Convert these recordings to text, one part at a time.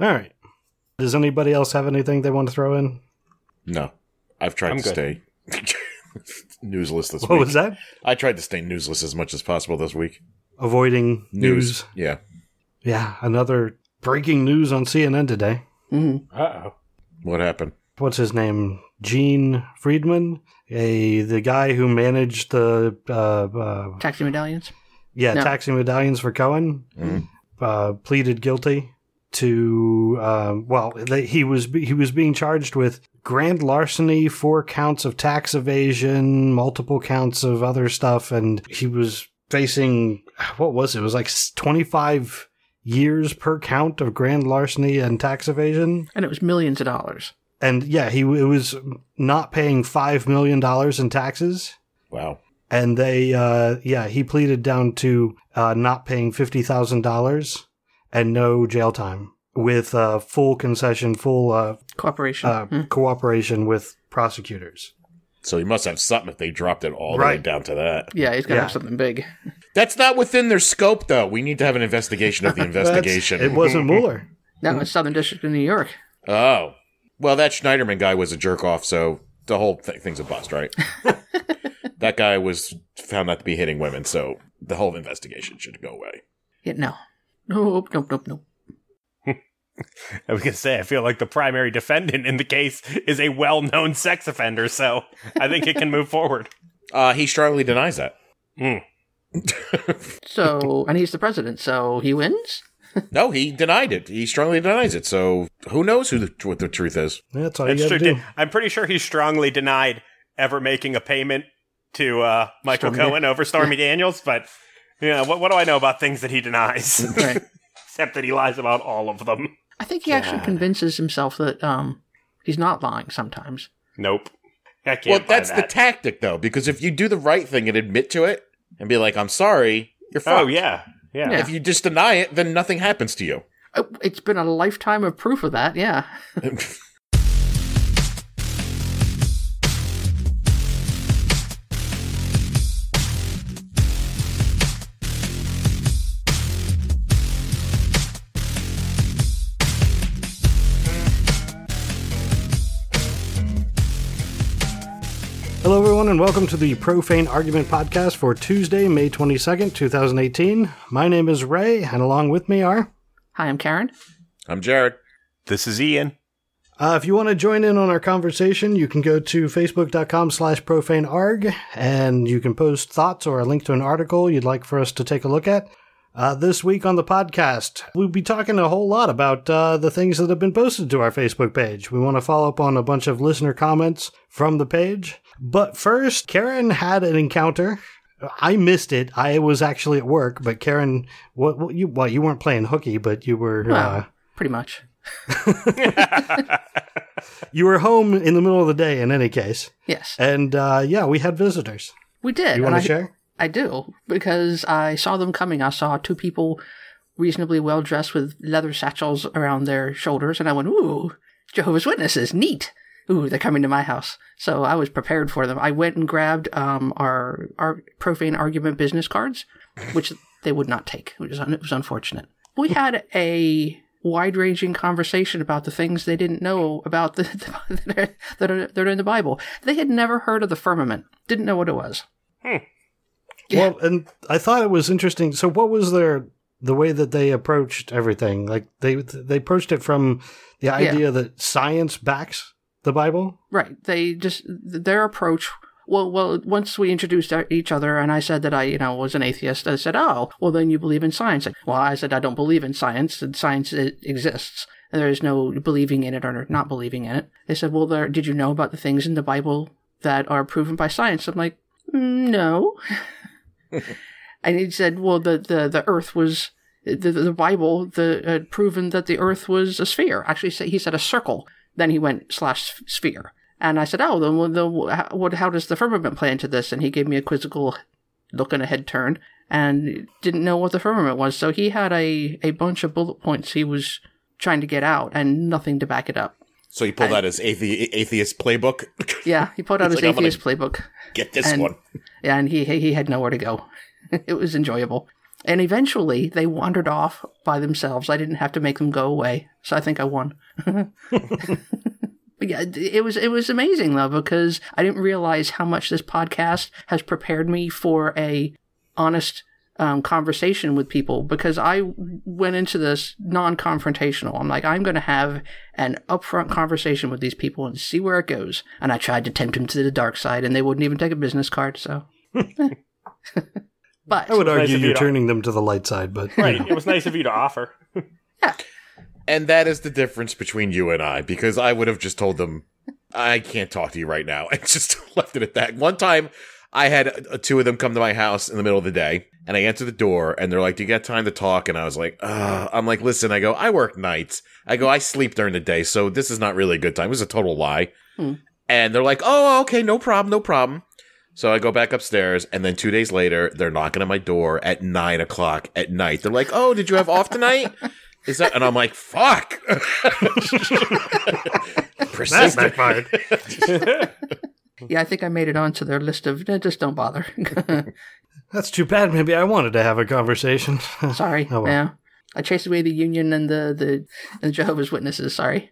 All right. Does anybody else have anything they want to throw in? No, I've tried I'm to good. stay newsless this What week. was that? I tried to stay newsless as much as possible this week. Avoiding news. Yeah. Yeah, another breaking news on CNN today. Mhm. Uh oh. What happened? What's his name? Gene Freidman, a the guy who managed the uh, uh, Taxi medallions. yeah No. taxi medallions for Cohen, Mhm. uh, pleaded guilty to um, well he was he was being charged with grand larceny, four counts of tax evasion, multiple counts of other stuff, and he was facing what was it? It was like twenty five years per count of grand larceny and tax evasion. And it was millions of dollars. And yeah, he it was not paying five million dollars in taxes, Wow. and they uh, yeah he pleaded down to uh, not paying fifty thousand dollars and no jail time with uh, full concession, full uh, Cooperation. uh, Hmm. cooperation with prosecutors. So he must have something if they dropped it all the way down to that. Yeah, he's got to yeah. have something big. That's not within their scope, though. We need to have an investigation of the investigation. It wasn't Mueller. That was Southern District of New York. Oh. Well, that Schneiderman guy was a jerk off, so the whole th- thing's a bust, right? that guy was found not to be hitting women, so the whole investigation should go away. Yeah, no. Nope, nope, nope, nope. I was gonna say, I feel like the primary defendant in the case is a well-known sex offender, so I think it can move forward. Uh, he strongly denies that. So, and he's the president, so he wins? No, he denied it. He strongly denies it. So who knows who the, what the truth is? That's all It's you true. do. I'm pretty sure he strongly denied ever making a payment to uh, Michael Stormy Cohen over Stormy Daniels, but yeah, what, what do I know about things that he denies? Right. Except that he lies about all of them. I think he actually convinces himself that um he's not lying sometimes. Nope. I can't Well, buy that's the tactic, though, because if you do the right thing and admit to it and be like, "I'm sorry," you're fucked. oh yeah, yeah. Yeah. If you just deny it, then nothing happens to you. Uh, It's been a lifetime of proof of that, yeah. Hello, everyone, and welcome to the Profane Argument Podcast for Tuesday, May 22nd, 2018. My name is Ray, and along with me are. Hi, I'm Karen. I'm Jared. This is Ian. Uh, if you want to join in on our conversation, you can go to facebook.com slash profanearg, and you can post thoughts or a link to an article you'd like for us to take a look at. Uh, this week on the podcast, we'll be talking a whole lot about uh, the things that have been posted to our Facebook page. We want to follow up on a bunch of listener comments from the page. But first, Karen had an encounter. I missed it. I was actually at work, but Karen, what, what you well, you weren't playing hooky, but you were uh, pretty much. you were home in the middle of the day. In any case, Yes. and uh, yeah, we had visitors. We did. You want to share? I do, because I saw them coming. I saw two people reasonably well dressed with leather satchels around their shoulders, and I went, Ooh, Jehovah's Witnesses, neat. Ooh, they're coming to my house. So I was prepared for them. I went and grabbed um, our, our profane argument business cards, which they would not take. It was, un- it was unfortunate. We had a wide ranging conversation about the things they didn't know about the, that, are, that, are, that are in the Bible. They had never heard of the firmament, didn't know what it was. Yeah. Well, and I thought it was interesting. So, what was their the way that they approached everything? Like they they approached it from the idea that science backs the Bible. Right. They just their approach. Well, well. Once we introduced each other, and I said that I, you know, was an atheist. I said, "Oh, well, then you believe in science." Well, I said I don't believe in science, and science i- exists. And there is no believing in it or not believing in it. They said, "Well, there, did you know about the things in the Bible that are proven by science?" I'm like, "Mm, "No." and he said, "Well, the the the Earth was." The, the Bible the, had proven that the Earth was a sphere. Actually, he said a circle. Then he went slash sphere. And I said, "Oh, then the, what? How does the firmament play into this?" And he gave me a quizzical look and a head turn, and didn't know what the firmament was. So he had a a bunch of bullet points he was trying to get out, and nothing to back it up. So you pull out his athe- atheist playbook. Yeah, he pulled out his like, atheist playbook. Get this And- one. Yeah, and he he had nowhere to go. it was enjoyable. And eventually they wandered off by themselves. I didn't have to make them go away. So I think I won. But yeah, it was it was amazing though because I didn't realize how much this podcast has prepared me for a honest um, conversation with people because I went into this non-confrontational. I'm like, I'm going to have an upfront conversation with these people and see where it goes. And I tried to tempt them to the dark side, and they wouldn't even take a business card. So, but I would argue of you're you to- turning them to the light side, but Right. It was nice of you to offer. Yeah. And that is the difference between you and I, because I would have just told them, I can't talk to you right now, and just left it at that. One time, I had uh, two of them come to my house in the middle of the day, and I answer the door, and they're like, Do you got time to talk? And I was like, Ugh. I'm like, Listen, I go, I work nights. I go, I sleep during the day, so this is not really a good time. It was a total lie. Hmm. And they're like, Oh, okay, no problem, no problem. So I go back upstairs, and then two days later, they're knocking at my door at nine o'clock at night. They're like, "Oh, did you have off tonight?" Is that? And I'm like, "Fuck." That's Persistent. backfired. yeah, I think I made it onto their list of eh, just don't bother. That's too bad. Maybe I wanted to have a conversation. Sorry. Oh, well. Yeah. I chased away the union and the, the and Jehovah's Witnesses. Sorry.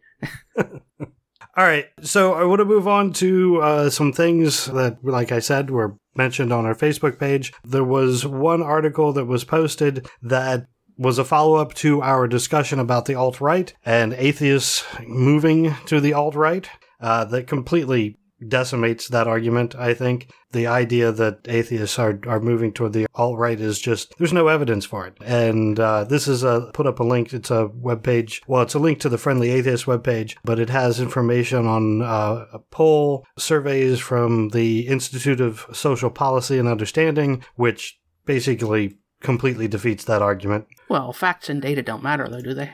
All right, so I want to move on to uh, some things that, like I said, were mentioned on our Facebook page. There was one article that was posted that was a follow up to our discussion about the alt right and atheists moving to the alt right uh, that completely decimates that argument, I think. The idea that atheists are, are moving toward the alt right is just, there's no evidence for it. And uh, this is a, put up a link, it's a webpage. Well, it's a link to the Friendly Atheist webpage, but it has information on uh, a poll, surveys from the Institute of Social Policy and Understanding, which basically completely defeats that argument. Well, facts and data don't matter, though, do they?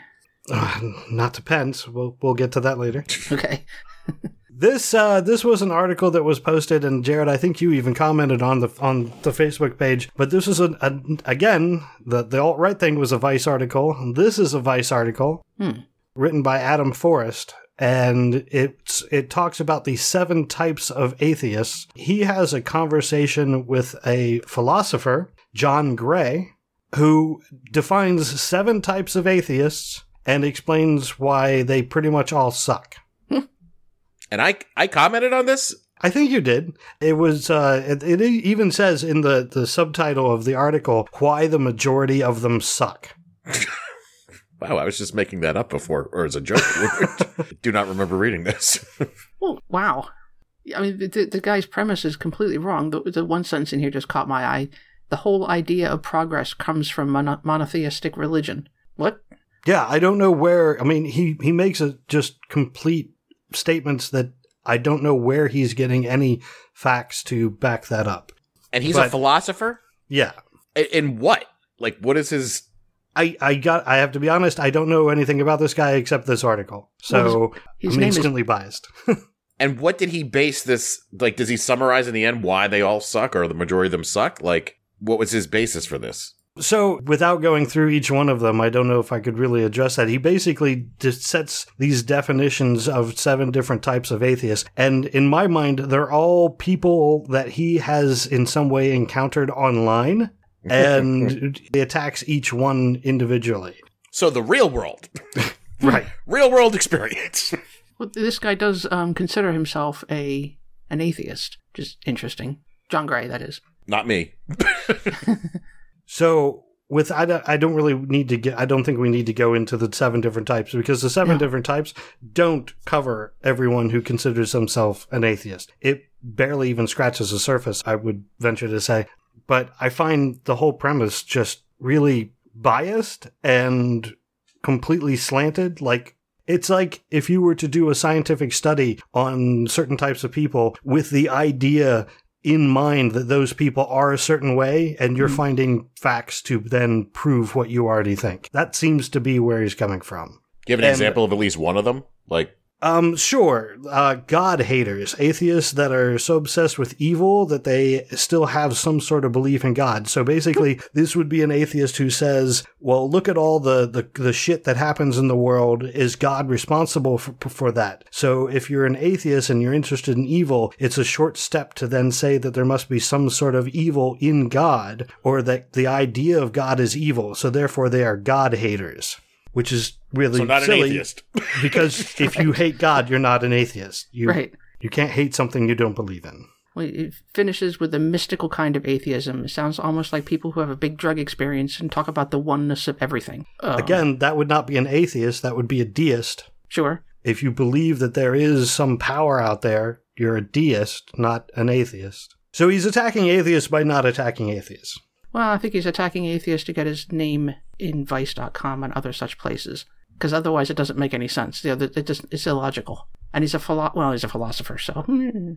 Uh, not to Pence. We'll, we'll get to that later. Okay. This uh, this was an article that was posted, and Jared, I think you even commented on the on the Facebook page. But this is a, a again the the alt right thing was a Vice article. This is a Vice article Hmm. written by Adam Forrest, and it's it talks about the seven types of atheists. He has a conversation with a philosopher, John Gray, who defines seven types of atheists and explains why they pretty much all suck. And I I commented on this. I think you did. It was. Uh, it, it even says in the the subtitle of the article why the majority of them suck. Wow, I was just making that up before, or as a joke. Do not remember reading this. Well, wow. I mean, the, the guy's premise is completely wrong. The, the one sentence in here just caught my eye. The whole idea of progress comes from mono- monotheistic religion. What? Yeah, I don't know where. I mean, he he makes a just complete statements that I don't know where he's getting any facts to back that up. And he's a philosopher. Yeah. In, in what? Like, what is his? I, I got I have to be honest, I don't know anything about this guy except this article. So his I'm name is- instantly biased. And what did he base this? Like, does he summarize in the end why they all suck, or the majority of them suck? Like, what was his basis for this? So, without going through each one of them, I don't know if I could really address that. He basically just sets these definitions of seven different types of atheists. And in my mind, they're all people that he has in some way encountered online. And he attacks each one individually. So the real world, Right. real world experience. Well, this guy does um, consider himself a an atheist, which is interesting. John Gray, that is. Not me. So with I don't, I don't really need to get I don't think we need to go into the seven different types because the seven No. different types don't cover everyone who considers themselves an atheist. It barely even scratches the surface, I would venture to say. But I find the whole premise just really biased and completely slanted like it's like if you were to do a scientific study on certain types of people with the idea in mind that those people are a certain way and you're mm. finding facts to then prove what you already think. That seems to be where he's coming from. Give an And- example of at least one of them. Like, Um, sure. Uh, God haters, atheists that are so obsessed with evil that they still have some sort of belief in God. So basically, this would be an atheist who says, "Well, look at all the the, the shit that happens in the world. Is God responsible for, for that?" So if you're an atheist and you're interested in evil, it's a short step to then say that there must be some sort of evil in God, or that the idea of God is evil. So therefore, they are God haters which is really So not silly an atheist. because if you hate God, you're not an atheist. You Right. you can't hate something you don't believe in. Well, it finishes with a mystical kind of atheism. It sounds almost like people who have a big drug experience and talk about the oneness of everything. Uh, Again, that would not be an atheist. That would be a deist. Sure. If you believe that there is some power out there, you're a deist, not an atheist. So he's attacking atheists by not attacking atheists. Well, I think he's attacking atheists to get his name in Vice.com and other such places. Because otherwise, it doesn't make any sense. The other, it just, it's illogical. And he's a philo- well, he's a philosopher, so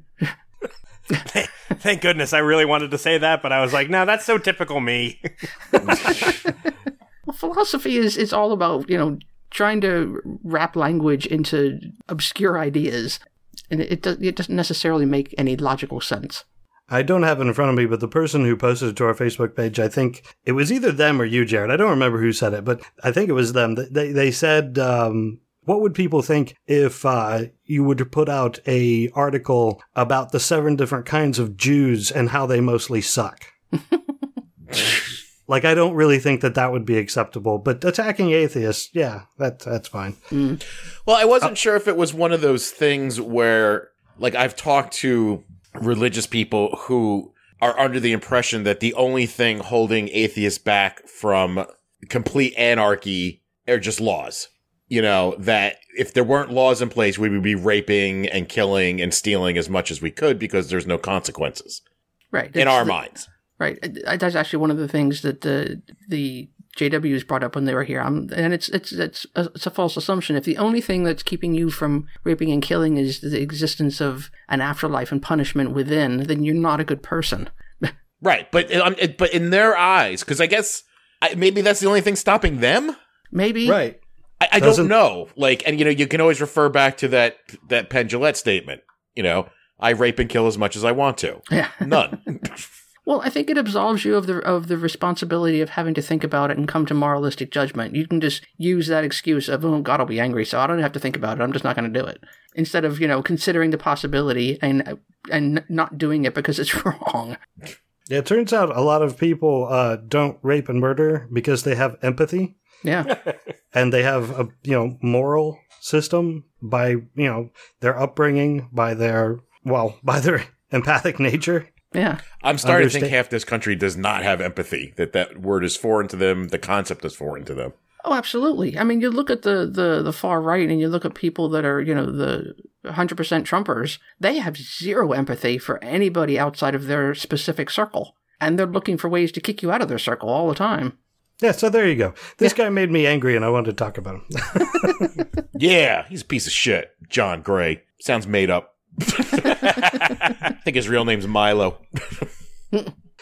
Thank goodness I really wanted to say that, but I was like, no, that's so typical me. Well, philosophy is is all about you know trying to wrap language into obscure ideas, and it does it doesn't necessarily make any logical sense. I don't have it in front of me, but the person who posted it to our Facebook page, I think it was either them or you, Jared. I don't remember who said it, but I think it was them. They they said, um, "What would people think if uh, you would put out a article about the seven different kinds of Jews and how they mostly suck?" like, I don't really think that that would be acceptable. But attacking atheists, yeah, that that's fine. Well, I wasn't sure if it was one of those things where, like, I've talked to religious people who are under the impression that the only thing holding atheists back from complete anarchy are just laws. You know, that if there weren't laws in place, we would be raping and killing and stealing as much as we could because there's no consequences Right. in our the- minds. Right. That's actually one of the things that the the JWs brought up when they were here. Um, and it's it's it's a, it's a false assumption. If the only thing that's keeping you from raping and killing is the existence of an afterlife and punishment within, then you're not a good person. Right. But, um, it, but in their eyes, because I guess I, maybe that's the only thing stopping them. Maybe. Right. I, I don't know. Like, and you know, you can always refer back to that that Penn Jillette statement. You know, I rape and kill as much as I want to. Yeah. None. Well, I think it absolves you of the of the responsibility of having to think about it and come to moralistic judgment. You can just use that excuse of, "Oh, God will be angry, so I don't have to think about it. I'm just not going to do it." Instead of you know considering the possibility and and not doing it because it's wrong. Yeah, it turns out a lot of people uh, don't rape and murder because they have empathy. Yeah, and they have a you know moral system by you know their upbringing by their well by their empathic nature yeah, I'm starting to think half this country does not have empathy. That that word is foreign to them. The concept is foreign to them. Oh, absolutely. I mean, you look at the, the, the far right and you look at people that are, you know, the 100% Trumpers, they have zero empathy for anybody outside of their specific circle. And they're looking for ways to kick you out of their circle all the time. yeah so there you go this guy made me angry and i wanted to talk about him Yeah, he's a piece of shit. John Gray sounds made up. I think his real name's Milo.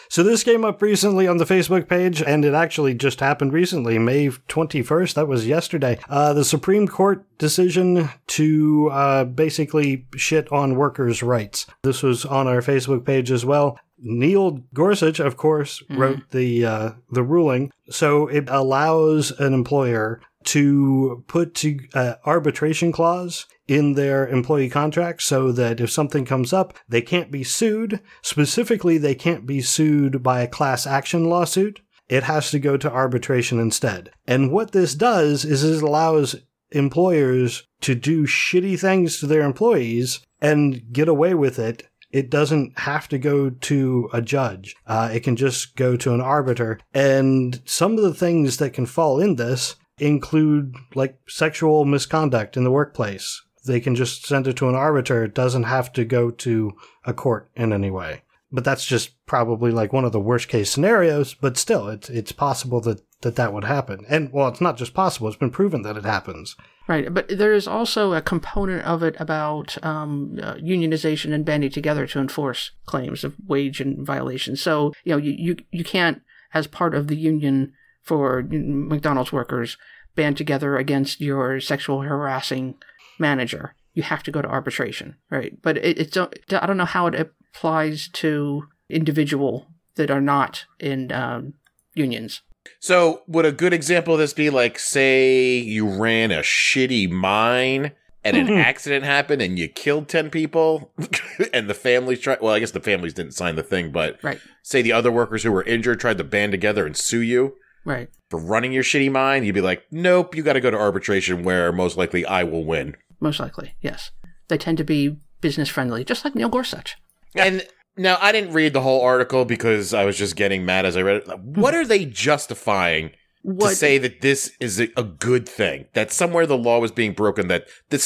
so this came up recently on the facebook page and it actually just happened recently may 21st that was yesterday. Uh, the supreme court decision to uh, basically shit on workers rights. This was on our facebook page as well. Neil Gorsuch, of course, wrote the uh, the ruling, so it allows an employer to put to uh, arbitration clause in their employee contract, so that if something comes up, they can't be sued. Specifically, they can't be sued by a class action lawsuit. It has to go to arbitration instead. And what this does is it allows employers to do shitty things to their employees and get away with it it doesn't have to go to a judge. Uh, it can just go to an arbiter. And some of the things that can fall in this include like sexual misconduct in the workplace. They can just send it to an arbiter. It doesn't have to go to a court in any way. But that's just probably like one of the worst case scenarios. But still, it's it's possible that that, that would happen. And well, it's not just possible; it's been proven that it happens. Right. But there is also a component of it about um, uh, unionization and banding together to enforce claims of wage and violations. So, you know, you, you, you can't, as part of the union for McDonald's workers, band together against your sexual harassing manager. you have to go to arbitration, right? But it, it's I don't know how it applies to individual that are not in um, unions. So, would a good example of this be like, say, you ran a shitty mine and an accident happened and you killed 10 people and the families tried, well, I guess the families didn't sign the thing, but Right. say the other workers who were injured tried to band together and sue you Right. for running your shitty mine, you'd be like, nope, you got to go to arbitration where most likely I will win. Most likely, yes. They tend to be business friendly, just like Neil Gorsuch. And now I didn't read the whole article because I was just getting mad as I read it. What are they justifying What to say that this is a, a good thing? That somewhere the law was being broken, that the,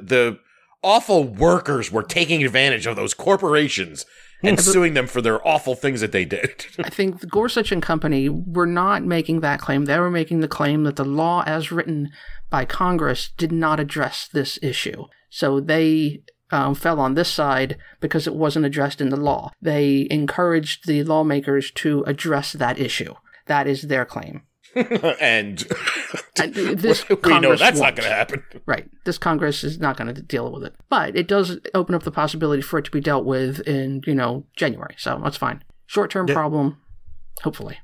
the awful workers were taking advantage of those corporations and suing them for their awful things that they did. I think Gorsuch and Company were not making that claim. They were making the claim that the law as written by Congress did not address this issue. So they um, fell on this side because it wasn't addressed in the law. They encouraged the lawmakers to address that issue. That is their claim. and And this we know Congress that's not won't. going to happen. Right. This Congress is not going to deal with it. But it does open up the possibility for it to be dealt with in, you know, January. So that's fine. Short term Yeah. problem, hopefully.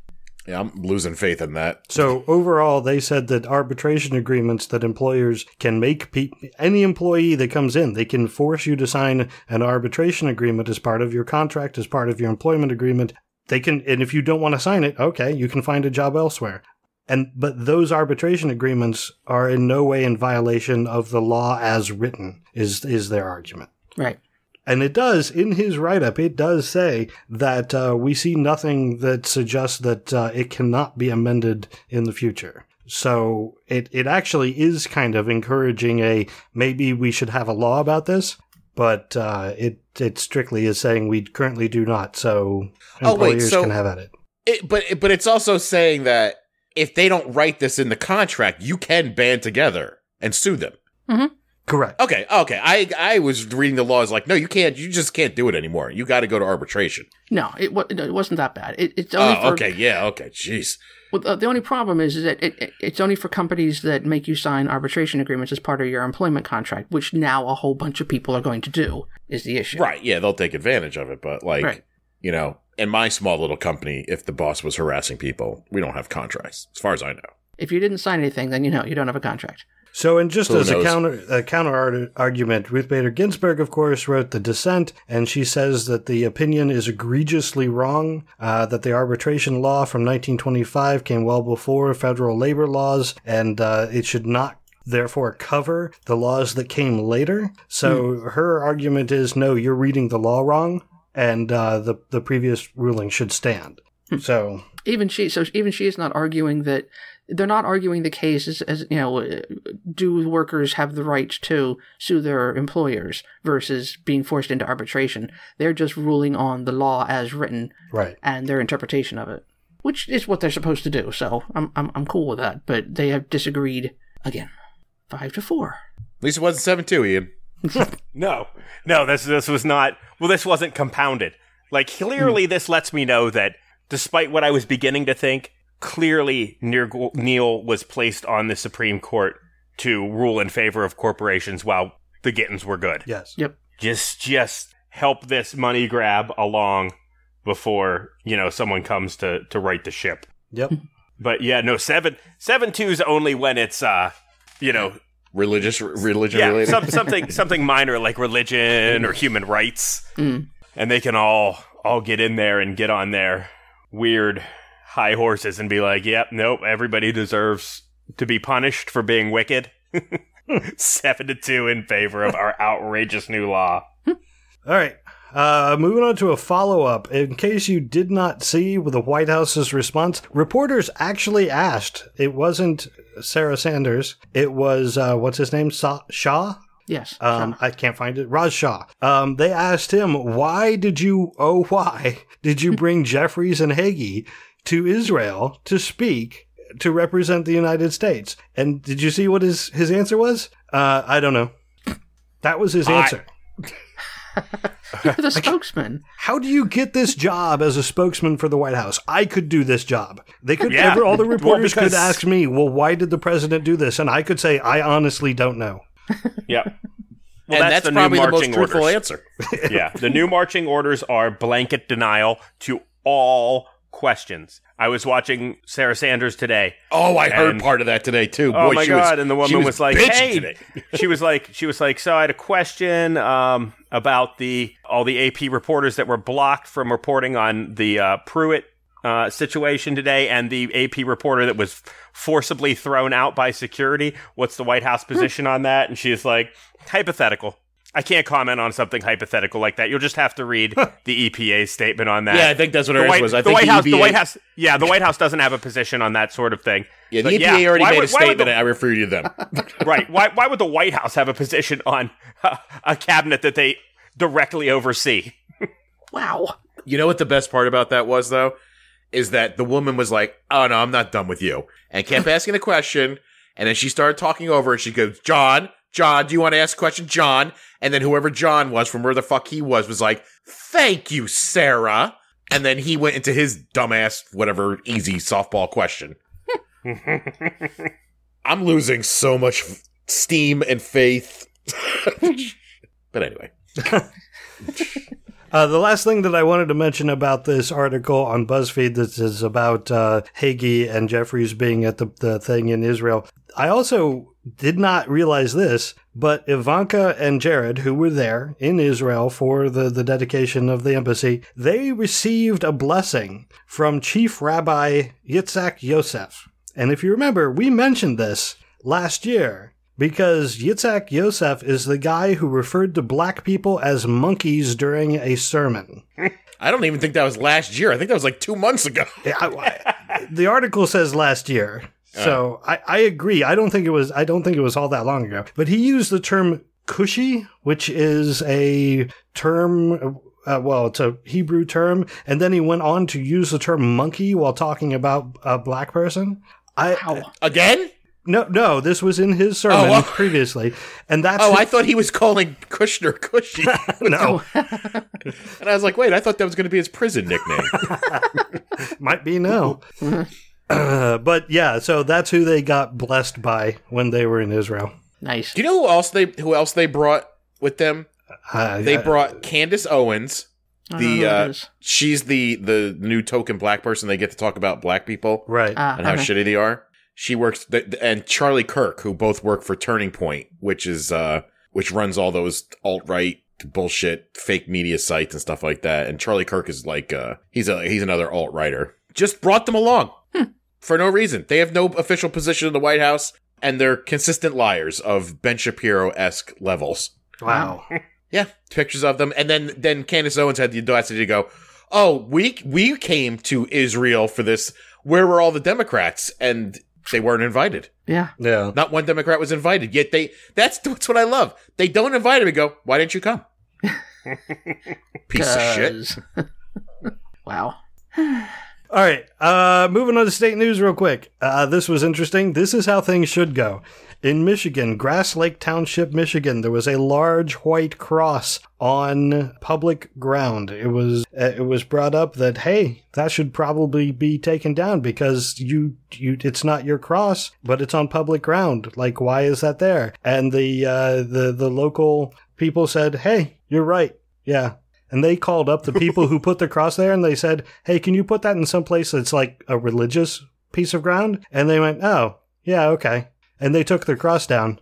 Yeah, I'm losing faith in that. So overall, they said that arbitration agreements that employers can make pe- any employee that comes in, they can force you to sign an arbitration agreement as part of your contract, as part of your employment agreement. They can, and if you don't want to sign it, okay, you can find a job elsewhere. And but those arbitration agreements are in no way in violation of the law as written. Is is their argument? Right. And it does, in his write up, it does say that uh, we see nothing that suggests that uh, it cannot be amended in the future. So it, it actually is kind of encouraging a maybe we should have a law about this, but uh, it, it strictly is saying we currently do not. So Oh, wait, employers so- can have at it. It, but but it's also saying that if they don't write this in the contract, you can band together and sue them. Correct. Okay, okay. I I was reading the laws like, no, you can't. You just can't do it anymore. You got to go to arbitration. No, it, no, it wasn't that bad. It, it's only Oh, for, okay, yeah, okay. Jeez. Well, uh, the only problem is, is that it, it, it's only for companies that make you sign arbitration agreements as part of your employment contract, which now a whole bunch of people are going to do. Is the issue Right? Yeah, they'll take advantage of it, but like, Right. You know, in my small little company, if the boss was harassing people, we don't have contracts, as far as I know. If you didn't sign anything, then you know you don't have a contract. So, and just Who as a counter a counter argument, Ruth Bader Ginsburg, of course, wrote the dissent, and she says that the opinion is egregiously wrong. Uh, that the arbitration law from 1925 came well before federal labor laws, and uh, it should not therefore cover the laws that came later. So her argument is, no, you're reading the law wrong, and uh, the the previous ruling should stand. So Even she, so even she is not arguing that they're not arguing the case as, as you know, uh, do workers have the right to sue their employers versus being forced into arbitration? They're just ruling on the law as written right. and their interpretation of it, which is what they're supposed to do. So I'm I'm I'm cool with that. But they have disagreed again, five to four. At least it wasn't seven two, Ian. No, no, this this was not. Well, this wasn't compounded. Like clearly, this lets me know that despite what I was beginning to think, clearly Neil, Neil was placed on the Supreme Court to rule in favor of corporations while the Gittins were good. Yes. Yep. Just just help this money grab along before you know someone comes to to right the ship. Yep. But yeah, no seven seven twos only when it's uh you know Religious, religion yeah related. some, something something minor like religion or human rights, Mm. and they can all all get in there and get on their weird high horses and be like, "Yep, nope, everybody deserves to be punished for being wicked." Seven to two in favor of our outrageous new law. All right. Uh, moving on to a follow up. In case you did not see the White House's response, reporters actually asked. It wasn't Sarah Sanders. It was, uh, what's his name? Sa- Shaw? Yes. Um, I can't find it. Raj Shah. Um, they asked him, why did you, oh, why did you bring Jeffress and Hagee to Israel to speak to represent the United States? And did you see what his, his answer was? Uh, I don't know. That was his I- answer. You're the spokesman. How do you get this job as a spokesman for the White House? I could do this job. They could. Yeah. Ever, all the reporters because- could ask me, "Well, why did the president do this?" And I could say, "I honestly don't know." Yep. Well, and that's, that's, the probably new the most marching truthful orders. answer. yeah, the new marching orders are blanket denial to all questions. I was watching Sarah Sanders today. Oh, I heard part of that today too. Oh my she god! was- and the woman was, like, "Hey," today. she was like, she was like, "So I had a question um, about the all the AP reporters that were blocked from reporting on the uh, Pruitt uh, situation today, and the AP reporter that was forcibly thrown out by security. What's the White House position on that?" And she's like, "Hypothetical." I can't comment on something hypothetical like that. You'll just have to read the EPA statement on that. Yeah, I think that's what the White, was. I the think White House, the White House, yeah, the White House doesn't have a position on that sort of thing. Yeah, the But EPA yeah, already made would- a statement. the- I refer you to them. right. Why, why would the White House have a position on uh, a cabinet that they directly oversee? Wow. You know what the best part about that was though? Is that the woman was like, Oh no, I'm not done with you. And kept asking the question. And then she started talking over and she goes, John, John, do you want to ask a question? John. And then whoever John was from where the fuck he was was like, Thank you, Sarah. And then he went into his dumbass, whatever, easy softball question. I'm losing so much steam and faith. but anyway. Uh, the last thing that I wanted to mention about this article on BuzzFeed that is about uh, Hagee and Jeffress being at the, the thing in Israel, I also did not realize this, but Ivanka and Jared, who were there in Israel for the, the dedication of the embassy, they received a blessing from Chief Rabbi Yitzhak Yosef. And if you remember, we mentioned this last year because Yitzhak Yosef is the guy who referred to black people as monkeys during a sermon. I don't even think that was last year. I think that was like two months ago. Yeah, I- I- the article says last year, so I, I agree. I don't think it was. I don't think it was all that long ago. But he used the term "cushy," which is a term. Uh, well, it's a Hebrew term, and then he went on to use the term "monkey" while talking about a black person. I Wow. Again? no no. This was in his sermon Oh, well. previously, and that's Oh, I thought he was calling Kushner Cushy. no and I was like, wait, I thought that was going to be his prison nickname. might be no. Uh, but yeah, so that's who they got blessed by when they were in Israel. Nice. Do you know who else they who else they brought with them? Uh, They uh, brought Candace Owens. I don't know The uh, she's the the new token black person. They get to talk about black people right. Ah, and how okay. shitty they are. She works th- and Charlie Kirk, who both work for Turning Point, which is uh which runs all those alt right bullshit fake media sites and stuff like that. And Charlie Kirk is like uh he's a he's another alt writer. Just brought them along for no reason. They have no official position in the White House, and they're consistent liars of Ben Shapiro esque levels. wow. Yeah, pictures of them, and then then Candace Owens had the audacity to go, "Oh, we we came to Israel for this. Where were all the Democrats?" And they weren't invited. Yeah. Yeah. Not one Democrat was invited. Yet they that's that's what I love. They don't invite him and go, "Why didn't you come?" Piece of shit. 'Cause- wow. All right. Uh, moving on to state news real quick. Uh, this was interesting. This is how things should go. In Michigan, Grass Lake Township, Michigan, there was a large white cross on public ground. It was uh, it was brought up that hey, that should probably be taken down because you you it's not your cross, but it's on public ground. Like why is that there? And the uh, the the local people said, "Hey, you're right. Yeah, and they called up the people who put the cross there and they said, Hey, can you put that in some place that's like a religious piece of ground? And they went, Oh, yeah, okay. And they took their cross down.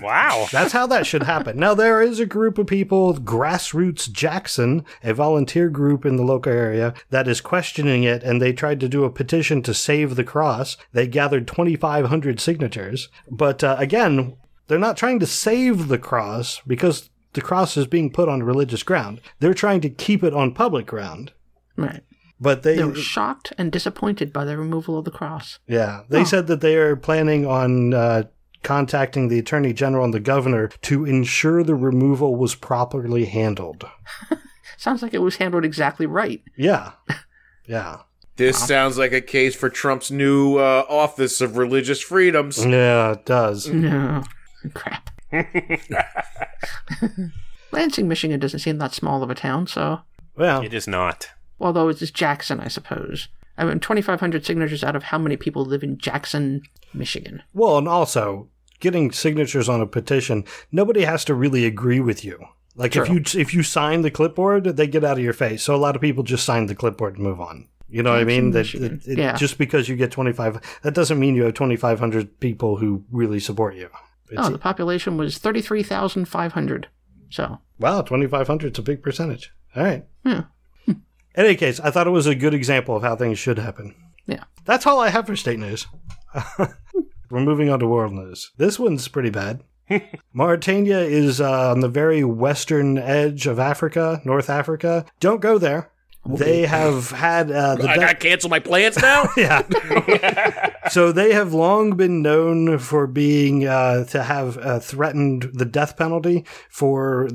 Wow. That's how that should happen. Now, there is a group of people, Grassroots Jackson, a volunteer group in the local area, that is questioning it, and they tried to do a petition to save the cross. They gathered 2,500 signatures. But uh, again, they're not trying to save the cross because the cross is being put on religious ground. They're trying to keep it on public ground. Right. But they, They were shocked and disappointed by the removal of the cross. yeah, they Oh. said that they are planning on uh, contacting the attorney general and the governor to ensure the removal was properly handled. Sounds like it was handled exactly right. Yeah, yeah, This sounds like a case for Trump's new uh, Office of Religious Freedoms. yeah, it does. No. Crap. Lansing, Michigan doesn't seem that small of a town, so. Well, It is not. Although it's Jackson, I suppose. I mean, 2,500 signatures out of how many people live in Jackson, Michigan? well, and also getting signatures on a petition, nobody has to really agree with you. Like if you if you sign the clipboard, they get out of your face. So a lot of people just sign the clipboard and move on. You know what I mean? That it- it- Yeah. just because you get twenty five, that doesn't mean you have twenty five hundred people who really support you. It's, Oh, the population was 33,500. So, Wow, twenty five hundred is a big percentage. All right. Yeah. In any case, I thought it was a good example of how things should happen. yeah. That's all I have for state news. We're moving on to world news. This one's pretty bad. Mauritania is uh, on the very western edge of Africa, North Africa. Don't go there. They have had uh, the I death- gotta cancel my plans now. yeah. so they have long been known for being uh, to have uh, threatened the death penalty for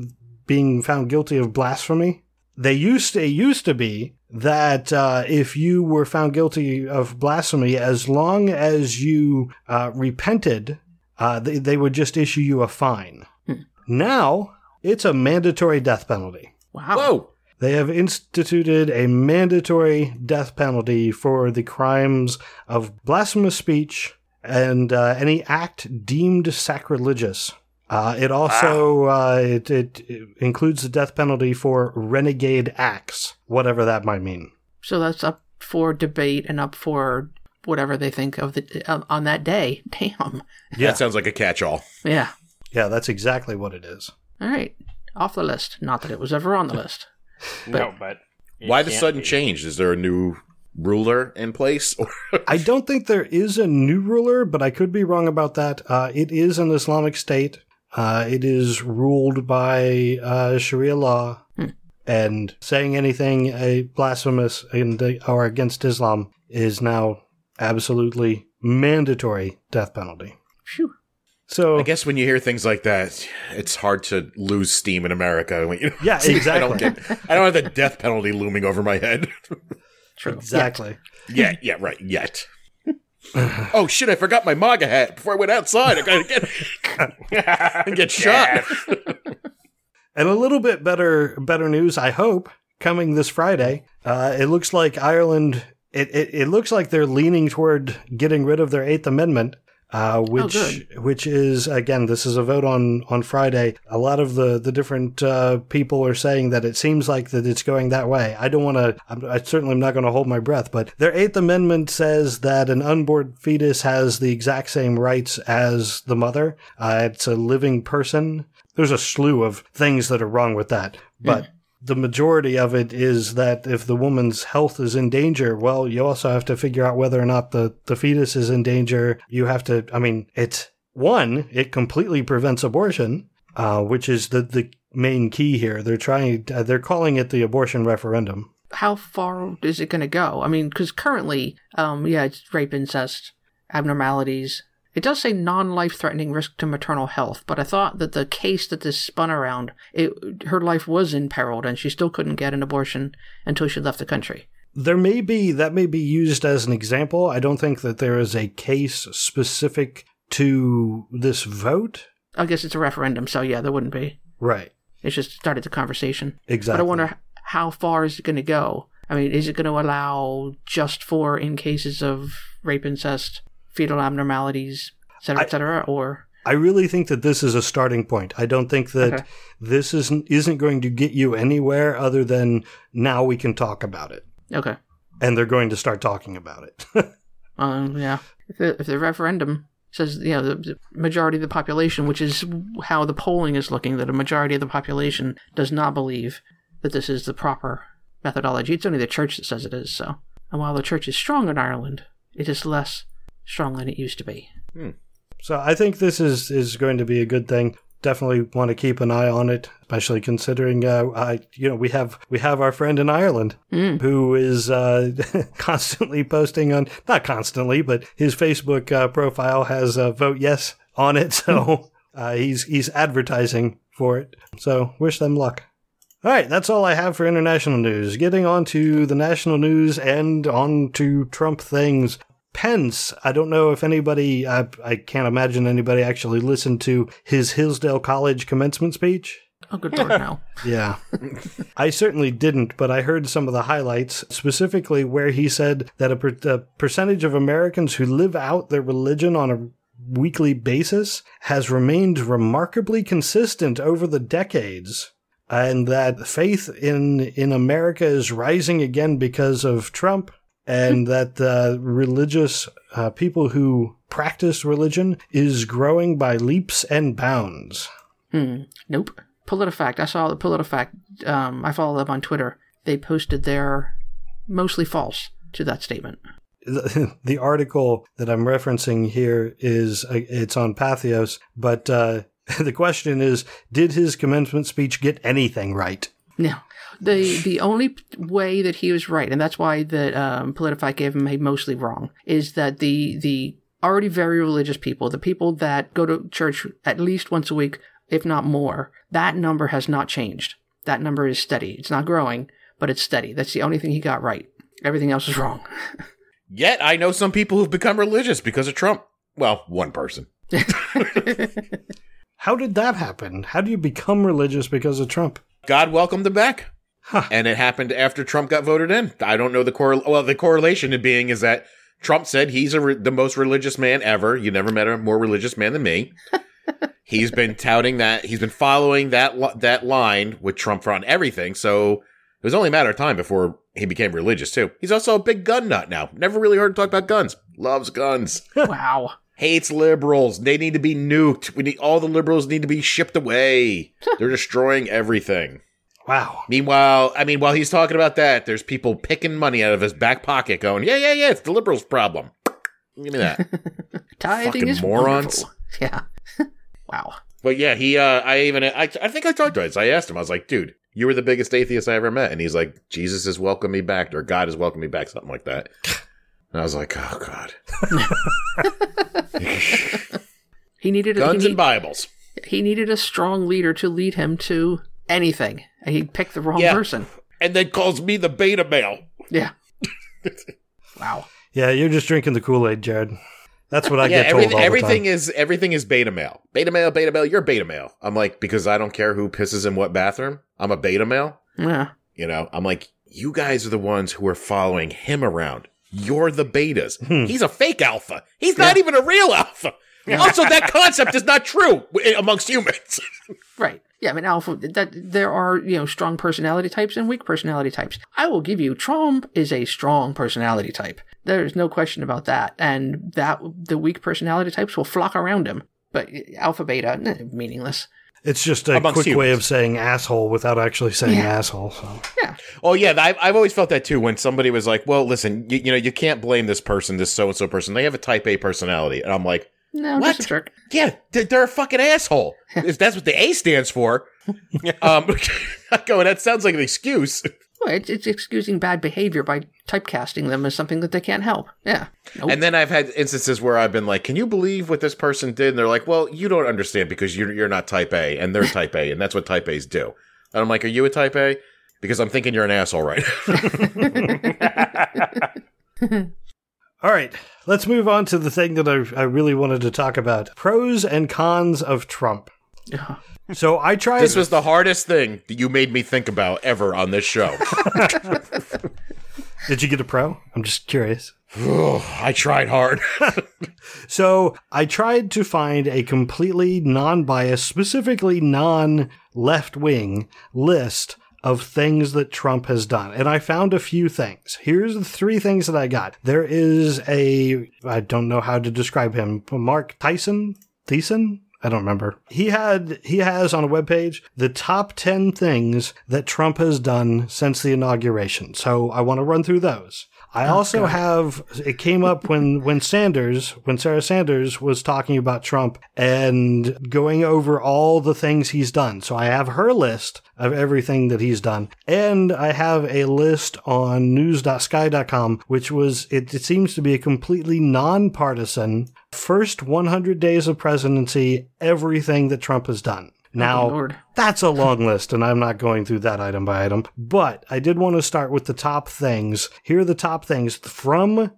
being found guilty of blasphemy. They used to, it used to be that uh, if you were found guilty of blasphemy, as long as you uh, repented, uh, they, they would just issue you a fine. Now it's a mandatory death penalty. Wow. Whoa. They have instituted a mandatory death penalty for the crimes of blasphemous speech and uh, any act deemed sacrilegious. Uh, it also uh, it, it, it includes the death penalty for renegade acts, whatever that might mean. So that's up for debate and up for whatever they think of the uh, on that day. Damn. Yeah. That sounds like a catch-all. Yeah. Yeah, that's exactly what it is. All right. Off the list. Not that it was ever on the list. No, but Why the sudden be. change? Is there a new ruler in place? I don't think there is a new ruler, but I could be wrong about that. Uh, it is an Islamic state. Uh, it is ruled by uh, Sharia law, and saying anything uh, blasphemous in the, or against Islam is now absolutely mandatory death penalty. Phew. So I guess when you hear things like that, it's hard to lose steam in America. When you, Yeah, I don't exactly. get. I don't have the death penalty looming over my head. True. exactly. yeah, yeah, right. Yet. oh shit! I forgot my MAGA hat before I went outside. I gotta get and get shot. And a little bit better better news, I hope, coming this Friday. Uh, it looks like Ireland. It, it, it looks like they're leaning toward getting rid of their Eighth Amendment, uh, which good. which is again this is a vote on on Friday. A lot of the the different uh, people are saying that it seems like that it's going that way. I don't want to. I certainly am not going to hold my breath, but their Eighth Amendment says that an unborn fetus has the exact same rights as the mother. Uh, it's a living person there's a slew of things that are wrong with that. But the majority of it is that if the woman's health is in danger, well, you also have to figure out whether or not the, the fetus is in danger. You have to, I mean, it's one, it completely prevents abortion, uh, which is the, the main key here. They're trying, uh, they're calling it the abortion referendum. How far is it going to go? I mean, because currently, um, yeah, it's rape, incest, abnormalities. It does say non-life threatening risk to maternal health, but I thought that the case that this spun around, it, her life was imperiled and she still couldn't get an abortion until she left the country. There may be, that may be used as an example. I don't think that there is a case specific to this vote. I guess it's a referendum, so yeah, there wouldn't be. Right. It's just started the conversation. Exactly. But I wonder how far is it going to go? I mean, is it going to allow just for in cases of rape, incest, fetal abnormalities, et cetera, et cetera, or I really think that this is a starting point. I don't think that Okay. this isn't isn't going to get you anywhere other than now we can talk about it, okay, and they're going to start talking about it. um, yeah. If the, if the referendum says you know the, the majority of the population, which is how the polling is looking, that a majority of the population does not believe that this is the proper methodology. It's only the church that says it is. So, and while the church is strong in Ireland, it is less strong than it used to be. so I think this is is going to be a good thing. Definitely want to keep an eye on it, especially considering uh, I you know we have we have our friend in Ireland Mm. who is uh, constantly posting on not constantly, but his Facebook uh, profile has uh, vote yes on it, so uh, he's he's advertising for it. So wish them luck. All right, that's all I have for international news. Getting on to the national news and on to Trump things. Pence, I don't know if anybody, I, I can't imagine anybody actually listened to his Hillsdale College commencement speech. Oh, good lord, no. Yeah. I certainly didn't, but I heard some of the highlights, specifically where he said that a, per- a percentage of Americans who live out their religion on a weekly basis has remained remarkably consistent over the decades and that faith in in America is rising again because of Trump and that uh, religious uh, people who practice religion is growing by leaps and bounds. Hmm. Nope. PolitiFact. I saw the PolitiFact. Um, I follow them on Twitter. They posted their mostly false to that statement. The, the article that I'm referencing here is uh, it's on Patheos, but uh, the question is, did his commencement speech get anything right? No. The the only way that he was right, and that's why that um, PolitiFact gave him a mostly wrong, is that the the already very religious people, the people that go to church at least once a week, if not more, that number has not changed. That number is steady. It's not growing, but it's steady. That's the only thing he got right. Everything else is wrong. Yet I know some people who've become religious because of Trump. Well, one person. How did that happen? How do you become religious because of Trump? God welcomed him back. Huh. And it happened after Trump got voted in. I don't know the correl. Well, the correlation being is that Trump said he's a re- the most religious man ever. You never met a more religious man than me. he's been touting that. He's been following that li- that line with Trump on everything. So it was only a matter of time before he became religious too. He's also a big gun nut now. Never really heard him talk about guns. Loves guns. wow. Hates liberals. They need to be nuked. We need all the liberals need to be shipped away. They're destroying everything. Wow. Meanwhile, I mean, while he's talking about that, there's people picking money out of his back pocket, going, "Yeah, yeah, yeah, it's the liberals' problem." Give me that. Tithing Fucking is morons. wonderful. Yeah. wow. but yeah, he. uh I even. I. I think I talked to him. So I asked him. I was like, "Dude, you were the biggest atheist I ever met," and he's like, "Jesus has welcomed me back, or God has welcomed me back, something like that." And I was like, "Oh God, He needed a, guns he, and Bibles." he needed a strong leader to lead him to anything. And he picked the wrong Yeah. person. And then calls me the beta male. Yeah. wow. Yeah, you're just drinking the Kool Aid, Jared. That's what I yeah, get told everything, all the everything time. is everything is beta male. Beta male, beta male. You're beta male. I'm like because I don't care who pisses in what bathroom. I'm a beta male. Yeah. You know, I'm like, you guys are the ones who are following him around. You're the betas. Hmm. He's a fake alpha. He's not even a real alpha. Also, that concept is not true amongst humans. Right. Yeah, I mean, alpha. That there are you know strong personality types and weak personality types. I will give you Trump is a strong personality type. There's no question about that, and that the weak personality types will flock around him. But alpha beta, eh, meaningless. It's just a Amongst quick way of saying asshole without actually saying Yeah. asshole. So. Yeah. oh yeah, I've, I've always felt that too. When somebody was like, "Well, listen, you, you know, you can't blame this person, this so and so person. They have a Type A personality," and I'm like, No, What? just a jerk. Yeah, they're, a fucking asshole. if that's what the A stands for. um, go, that sounds like an excuse. Well, it's, it's excusing bad behavior by typecasting them as something that they can't help. Yeah. Nope. And then I've had instances where I've been like, "Can you believe what this person did?" And they're like, "Well, you don't understand because you're you're not Type A, and they're Type A, and that's what Type A's do." And I'm like, "Are you a Type A?" Because I'm thinking you're an asshole, right? All right, let's move on to the thing that I, I really wanted to talk about pros and cons of Trump. Yeah. So I tried. this was the hardest thing that you made me think about ever on this show. Did you get a pro? I'm just curious. I tried hard. So I tried to find a completely non biased, specifically non left wing list of things that Trump has done. And I found a few things. Here's the three things that I got. There is a, I don't know how to describe him, Mark Tyson? Thiessen? I don't remember. He had he has on a webpage the top 10 things that Trump has done since the inauguration. So I want to run through those. I oh, also have it came up when when Sanders when Sarah Sanders was talking about Trump and going over all the things he's done. So I have her list of everything that he's done and I have a list on news.sky.com which was it, it seems to be a completely nonpartisan first 100 days of presidency everything that Trump has done. Now, Oh, that's a long list, and I'm not going through that item by item. But I did want to start with the top things. Here are the top things from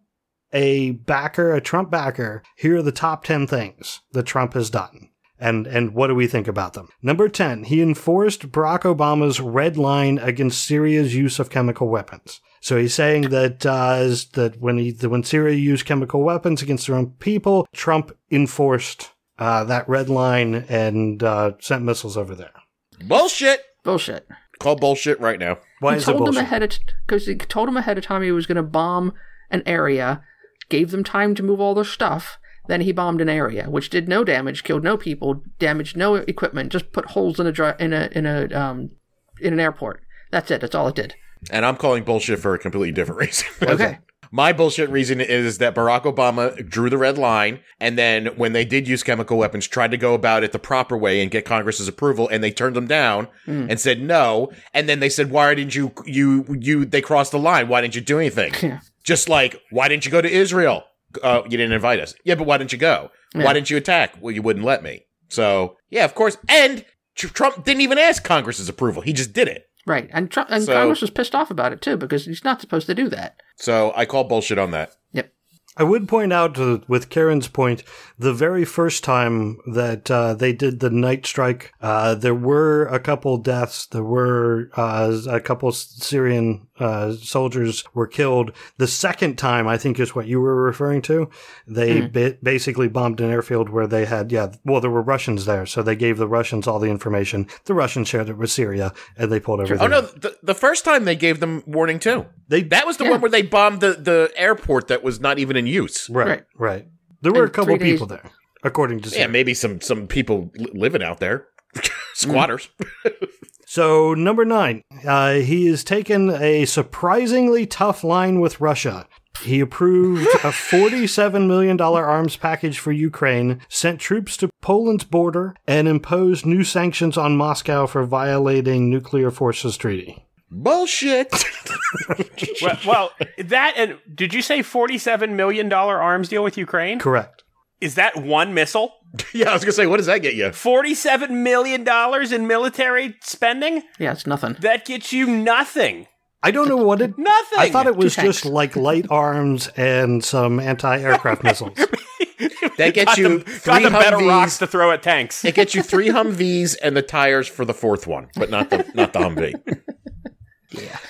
a backer, a Trump backer. Here are the top 10 things that Trump has done. And, and what do we think about them? Number 10, he enforced Barack Obama's red line against Syria's use of chemical weapons. So he's saying that uh, that when he when Syria used chemical weapons against their own people, Trump enforced uh, that red line and uh, sent missiles over there. Bullshit. Bullshit. Call bullshit right now. Why he is it told them bullshit? ahead of because he told him ahead of time he was going to bomb an area, gave them time to move all their stuff. Then he bombed an area, which did no damage, killed no people, damaged no equipment, just put holes in a dri- in a in a um in an airport. That's it. That's all it did. And I'm calling bullshit for a completely different reason. Okay. My bullshit reason is that Barack Obama drew the red line, and then when they did use chemical weapons, tried to go about it the proper way and get Congress's approval, and they turned them down and said no. And then they said, "Why didn't you? You you? They crossed the line. Why didn't you do anything? Yeah. Just like why didn't you go to Israel? Uh, you didn't invite us. Yeah, but why didn't you go? Yeah. Why didn't you attack? Well, you wouldn't let me. So yeah, of course. And Trump didn't even ask Congress's approval. He just did it. Right, and Trump and So- Congress was pissed off about it too because he's not supposed to do that. So I call bullshit on that. Yep. I would point out, uh, with Karen's point, the very first time that uh, they did the night strike, uh, there were a couple deaths. There were uh, a couple Syrian uh, soldiers were killed. The second time, I think, is what you were referring to. They ba- basically bombed an airfield where they had, yeah, well, there were Russians there, so they gave the Russians all the information. The Russians shared it with Syria, and they pulled everything. Oh no, the, the first time they gave them warning too. They That was the Yeah. one where they bombed the, the airport that was not even in use. right, Right. right. There were a couple three days- people there, according to Yeah, Syria. maybe some some people living out there, squatters. So number nine, uh, he has taken a surprisingly tough line with Russia. He approved a $47 million arms package for Ukraine, sent troops to Poland's border, and imposed new sanctions on Moscow for violating nuclear forces treaty. Bullshit. well, well, that and did you say forty-seven million dollar arms deal with Ukraine? Correct. Is that one missile? yeah, I was gonna say, what does that get you? Forty-seven million dollars in military spending? Yeah, it's nothing. That gets you nothing. I don't know what it. Nothing. I thought it was just like light arms and some anti-aircraft missiles. That gets got you them, got three them better rocks to throw at tanks. It gets you three Humvees and the tires for the fourth one, but not the not the Humvee.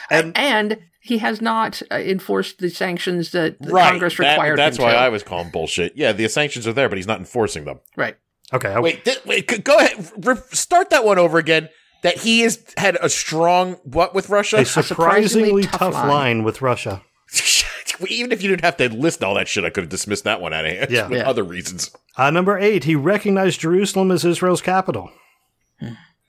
And And he has not uh, enforced the sanctions that the right. Congress that- required that's him why to. I was calling bullshit. Yeah, the sanctions are there, but he's not enforcing them. Right. okay, okay. Wait, th- wait, go ahead. Re- start that one over again. That he has had a strong what with Russia? a surprisingly tough tough line. line with Russia. Even if you didn't have to list all that shit, I could have dismissed that one out of hand Yeah. with Yeah. other reasons. Uh, number eight, he recognized Jerusalem as Israel's capital.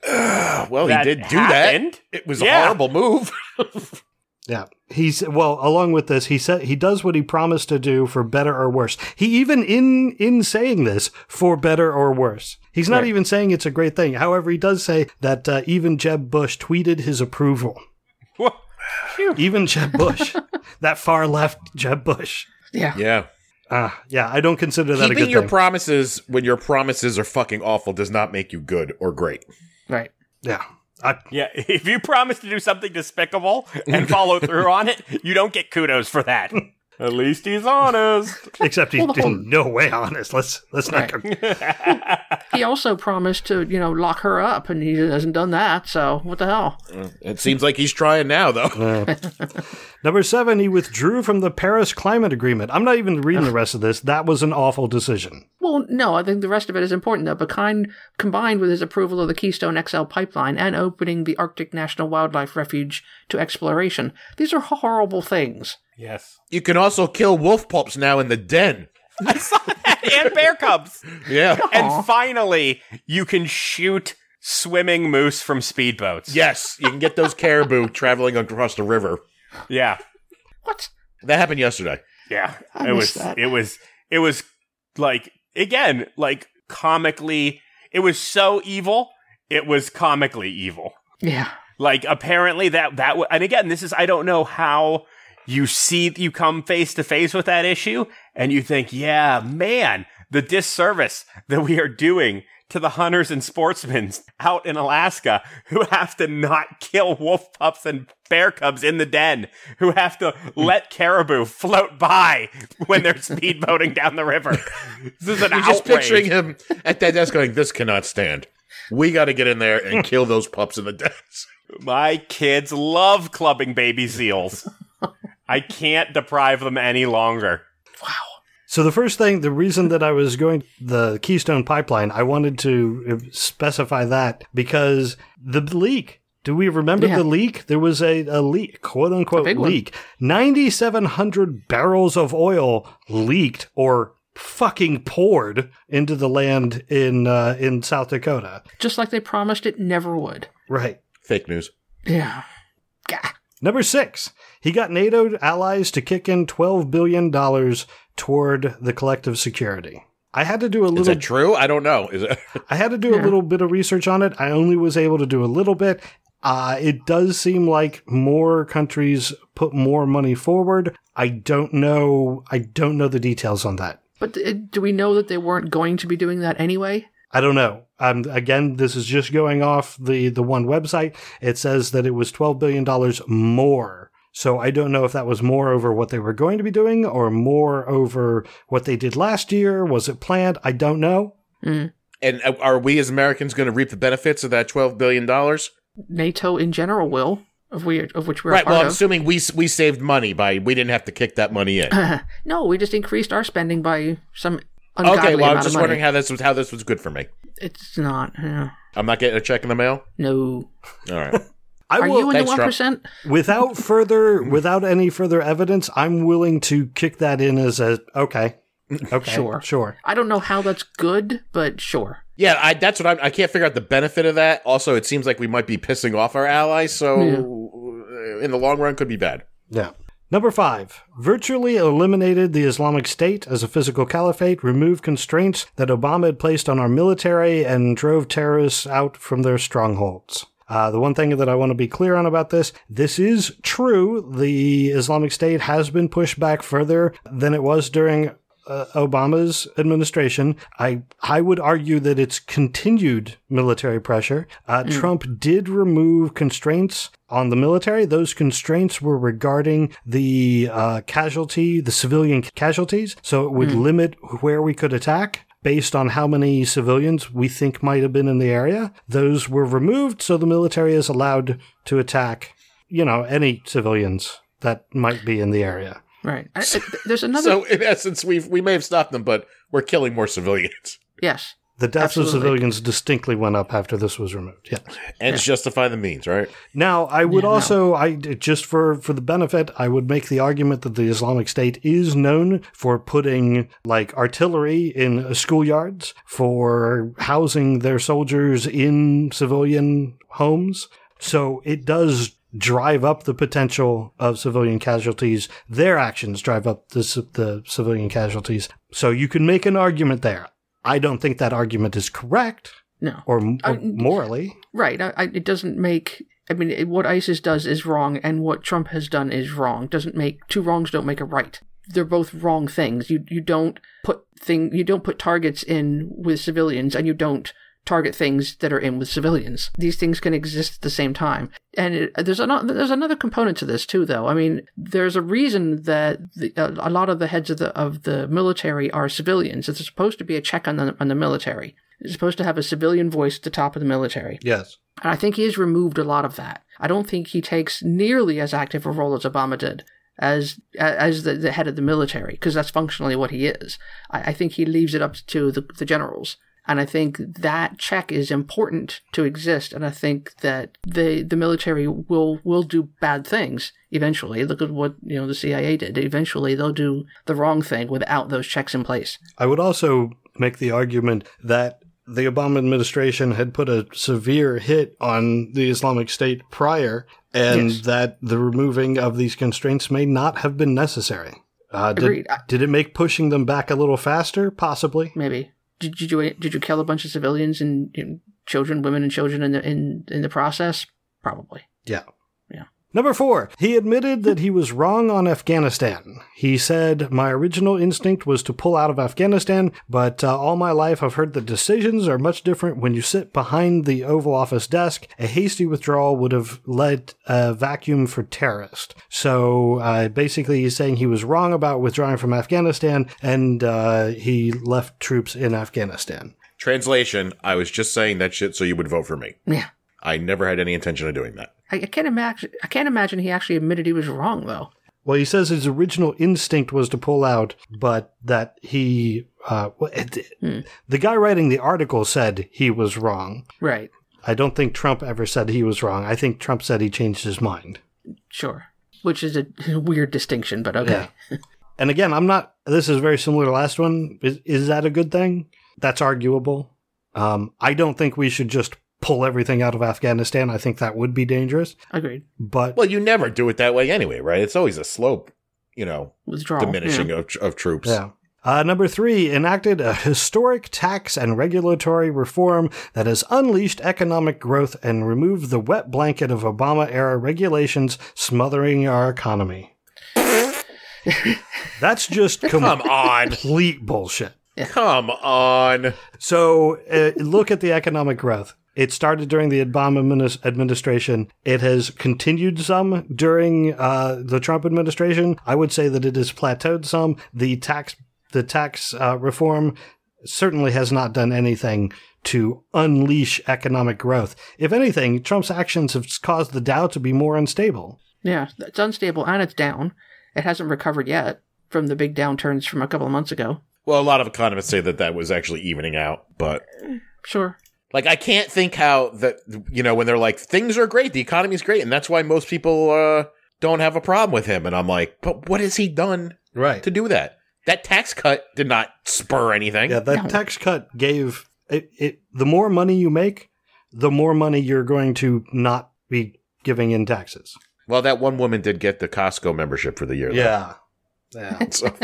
Well, That he did do happened? that. It was Yeah. a horrible move. Yeah. He's well, along with this, he said he does what he promised to do for better or worse. He even in in saying this for better or worse. He's not Right. even saying it's a great thing. However, he does say that uh, even Jeb Bush tweeted his approval. Wha- Even Jeb Bush, that far left Jeb Bush. Yeah. yeah. Ah, yeah, I don't consider that a Keeping good your thing. promises when your promises are fucking awful does not make you good or great. Right. yeah. I, Yeah, if you promise to do something despicable and follow through on it, you don't get kudos for that. At least he's honest. except he's Well, whole- no way honest. Let's let's not. Right. Go, He also promised to, you know, lock her up, and he hasn't done that. So what the hell? Mm, it seems like he's trying now, though. Number seven, he withdrew from the Paris Climate Agreement. I'm not even reading the rest of this. That was an awful decision. Well, no, I think the rest of it is important though. But kind, combined with his approval of the Keystone XL pipeline and opening the Arctic National Wildlife Refuge to exploration, these are horrible things. Yes. You can also kill wolf pups now in the den. I saw that. and bear cubs. Yeah. Aw. And finally, you can shoot swimming moose from speedboats. yes, you can get those caribou traveling across the river. Yeah. What? That happened yesterday. Yeah. I it was that. it was it was like again, like comically it was so evil, it was comically evil. Yeah. Like apparently that that w- and again, this is I don't know how you see you come face to face with that issue and you think, "Yeah, man, the disservice that we are doing to the hunters and sportsmen out in Alaska who have to not kill wolf pups and bear cubs in the den, who have to let caribou float by when they're speedboating down the river. This is an You're outrage. just picturing him at that desk going, "This cannot stand. We got to get in there and kill those pups in the desk." My kids love clubbing baby seals. I can't deprive them any longer. So the first thing, the reason that I was going the Keystone Pipeline, I wanted to specify that because the leak. Do we remember Yeah. the leak? There was a, a leak, quote unquote leak. 9,700 barrels of oil leaked or fucking poured into the land in uh, in South Dakota. Just like they promised it never would. Right. Fake news. Yeah. Gah. Number six, he got NATO allies to kick in $12 billion toward the collective security. I had to do a little. Is little that true? I don't know. Is it? I had to do a little bit of research on it. I only was able to do a little bit. Uh, it does seem like more countries put more money forward. I don't know. I don't know the details on that. But do we know that they weren't going to be doing that anyway? I don't know. Um, again, this is just going off the, the one website. It says that it was $12 billion more. So I don't know if that was more over what they were going to be doing or more over what they did last year. Was it planned? I don't know. Mm. And are we as Americans going to reap the benefits of that twelve billion dollars? NATO in general will, of we of which we're Right. a part Well, I'm of. assuming we we saved money by we didn't have to kick that money in. no, we just increased our spending by some ungodly okay. Well, I amount was just wondering how this was how this was good for me. It's not. yeah. I'm not getting a check in the mail. No. All right. I Are will, you in the one without further without any further evidence i'm willing to kick that in as a okay okay Sure. sure I don't know how that's good, but sure. Yeah, I, that's what I'm, I can't figure out the benefit of that. Also, it seems like we might be pissing off our allies, so uh, in the long run, could be bad. yeah number five virtually eliminated the islamic state as a physical caliphate removed constraints that obama had placed on our military and drove terrorists out from their strongholds uh, the one thing that I want to be clear on about this, this is true. The Islamic State has been pushed back further than it was during uh, Obama's administration. I I would argue that it's continued military pressure. Uh, Trump did remove constraints on the military. Those constraints were regarding the uh, casualty, the civilian casualties. So it would limit where we could attack. Based on how many civilians we think might have been in the area, those were removed, so the military is allowed to attack, you know, any civilians that might be in the area. Right. I, I- there's another. So, in essence, we we may have stopped them, but we're killing more civilians. yes. The deaths of civilians distinctly went up after this was removed. Yeah. Ends justify the means, right? Now, I would Yeah, no. also, I just for for the benefit, I would make the argument that the Islamic State is known for putting like artillery in schoolyards, for housing their soldiers in civilian homes. So it does drive up the potential of civilian casualties. Their actions drive up the, the civilian casualties. So you can make an argument there. I don't think that argument is correct No. or, or I- morally. Right. I, I, it doesn't make. I mean, it, what ISIS does is wrong, and what Trump has done is wrong. Doesn't make two wrongs don't make a right. They're both wrong things. You you don't put thing you don't put targets in with civilians, and you don't target things that are in with civilians. These things can exist at the same time. And it, there's another there's another component to this too, though. I mean, there's a reason that the, a, a lot of the heads of the of the military are civilians. It's supposed to be a check on the on the military. It's supposed to have a civilian voice at the top of the military. Yes. And I think he has removed a lot of that. I don't think he takes nearly as active a role as Obama did as as the, the head of the military, because that's functionally what he is. I, I think he leaves it up to the, the generals. And I think that check is important to exist. And I think that the the military will will do bad things eventually. Look at what you know the CIA did. Eventually, they'll do the wrong thing without those checks in place. I would also make the argument that the Obama administration had put a severe hit on the Islamic State prior, and Yes. that the removing of these constraints may not have been necessary. Uh, did, did it make pushing them back a little faster? Possibly. Maybe. Did, you did you kill a bunch of civilians and, and children, women and children in the in in the process? Probably. Yeah. Yeah. Number four, he admitted that he was wrong on Afghanistan. He said, My original instinct was to pull out of Afghanistan, but uh, all my life I've heard that decisions are much different when you sit behind the Oval Office desk. A hasty withdrawal would have led a vacuum for terrorists. So uh, basically, he's saying he was wrong about withdrawing from Afghanistan and uh, he left troops in Afghanistan. Translation: I was just saying that shit so you would vote for me. Yeah. I never had any intention of doing that. I, I can't imagine. I can't imagine he actually admitted he was wrong, though. Well, he says his original instinct was to pull out, but that he, uh, well, it, the guy writing the article said he was wrong. Right. I don't think Trump ever said he was wrong. I think Trump said he changed his mind. Sure. Which is a weird distinction, but okay. And again, I'm not, this is very similar to the last one. Is, is that a good thing? That's arguable. Um, I don't think we should just pull everything out of Afghanistan. I think that would be dangerous. Agreed. But Well, you never do it that way anyway, right? It's always a slope, you know, Withdrawal. diminishing Yeah. of, of troops. Yeah. Uh, number three, enacted a historic tax and regulatory reform that has unleashed economic growth and removed the wet blanket of Obama era regulations smothering our economy. That's just Come on. complete bullshit. Come on. So uh, look at the economic growth. It started during the Obama minis- administration. It has continued some during uh, the Trump administration. I would say that it has plateaued some. The tax the tax uh, reform certainly has not done anything to unleash economic growth. If anything, Trump's actions have caused the Dow to be more unstable. Yeah, it's unstable and it's down. It hasn't recovered yet from the big downturns from a couple of months ago. Well, a lot of economists say that that was actually evening out, but Sure. Like I can't think how that you know when they're like things are great, the economy's great, and that's why most people uh, don't have a problem with him. And I'm like, but what has he done Right. to do that? That tax cut did not spur anything. Yeah, that No. tax cut gave it, it. The more money you make, the more money you're going to not be giving in taxes. Well, that one woman did get the Costco membership for the year. though. Yeah, yeah. So,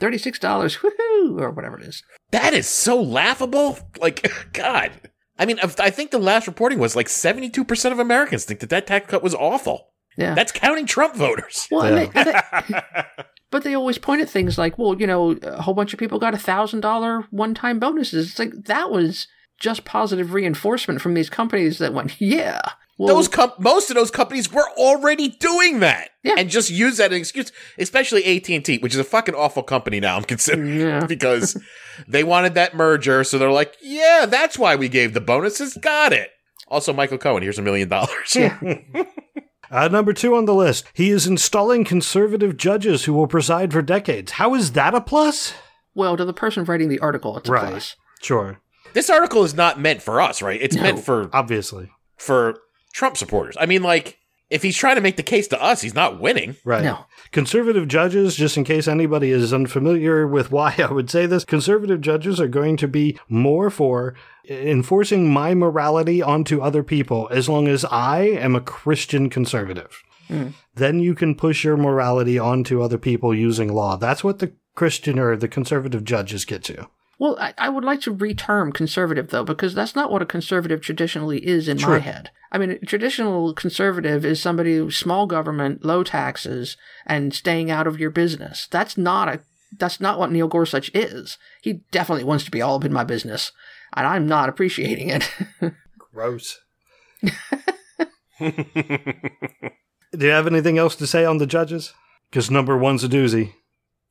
$36, woohoo, or whatever it is. that is so laughable. Like, God. I mean, I think the last reporting was like 72% of Americans think that that tax cut was awful. Yeah. That's counting Trump voters. well, and Yeah. they, and they- but they always point at things like, well, you know, a whole bunch of people got a thousand dollar one time bonuses. It's like that was just positive reinforcement from these companies that went, yeah. Well, those com- most of those companies were already doing that Yeah. and just use that as an excuse especially AT&T which is a fucking awful company now I'm considering Yeah. because they wanted that merger so they're like yeah that's why we gave the bonuses got it also Michael Cohen here's a million dollars Uh, number two on the list, he is installing conservative judges who will preside for decades. How is that a plus? well, to the person writing the article, it's a plus. Sure, this article is not meant for us right it's No. meant for obviously, for Trump supporters I mean like if he's trying to make the case to us he's not winning right. No. Conservative judges, just in case anybody is unfamiliar with why I would say this, conservative judges are going to be more for enforcing my morality onto other people as long as I am a Christian conservative. Hmm. Then you can push your morality onto other people using law. That's what the Christian or the conservative judges get to. Well, I, I would like to reterm conservative, though, because that's not what a conservative traditionally is in True. my head. I mean, a traditional conservative is somebody who's small government, low taxes, and staying out of your business. That's not a that's not what Neil Gorsuch is. He definitely wants to be all up in my business, and I'm not appreciating it. Gross. Do you have anything else to say on the judges? Because number one's a doozy.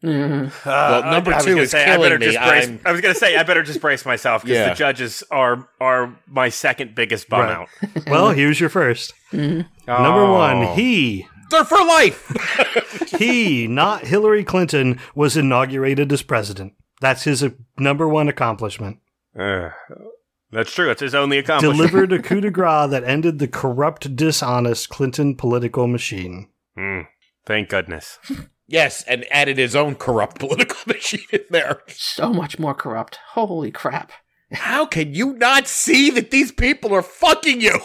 Mhm. Well, number I was two gonna is say, I killing better me. Just brace, I'm- was going to say I better just brace myself because Yeah. the judges are are my second biggest bum Right. out. Well, here's your first. Number Oh. one, he, they're for life he, not Hillary Clinton, was inaugurated as president. That's his uh, number one accomplishment. Uh, that's true. That's his only accomplishment. Delivered a coup de grace that ended the corrupt, dishonest Clinton political machine. Hmm. Thank goodness. Yes and added his own corrupt political machine in there so much more corrupt. Holy crap! How can you not see that these people are fucking you?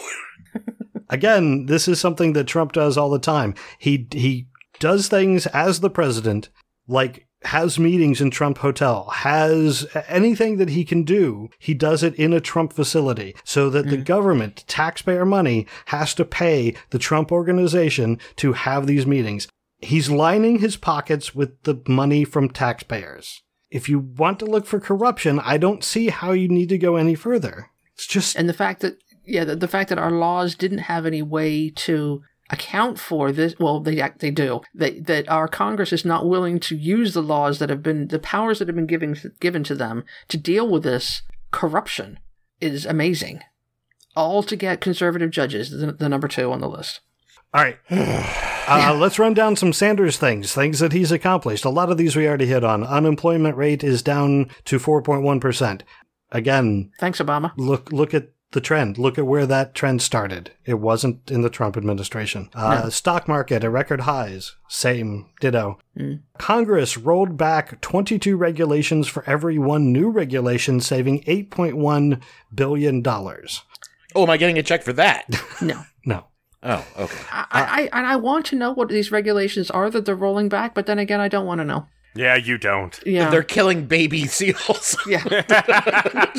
Again, this is something that Trump does all the time. He he does things as the president like has meetings in Trump Hotel, has anything that he can do, he does it in a Trump facility so that the mm. government, taxpayer money, has to pay the Trump organization to have these meetings. He's lining his pockets with the money from taxpayers. If you want to look for corruption, I don't see how you need to go any further. It's just And the fact that yeah, the, the fact that our laws didn't have any way to account for this. Well, they they do. They, that our Congress is not willing to use the laws that have been the powers that have been given given to them to deal with this corruption is amazing. All to get conservative judges, the, the number two on the list. All right. Uh, let's run down some Sanders things, things that he's accomplished. A lot of these we already hit on. Unemployment rate is down to 4.1%. Again, Thanks, Obama. look look at the trend. Look at where that trend started. It wasn't in the Trump administration. Uh, Stock market at record highs. Same. Ditto. Congress rolled back 22 regulations for every one new regulation, saving 8.1 billion dollars. Oh, am I getting a check for that? No. No. oh, okay. I, I, and I want to know what these regulations are that they're rolling back, but then again, I don't want to know. Yeah, you don't. Yeah. They're killing baby seals. yeah.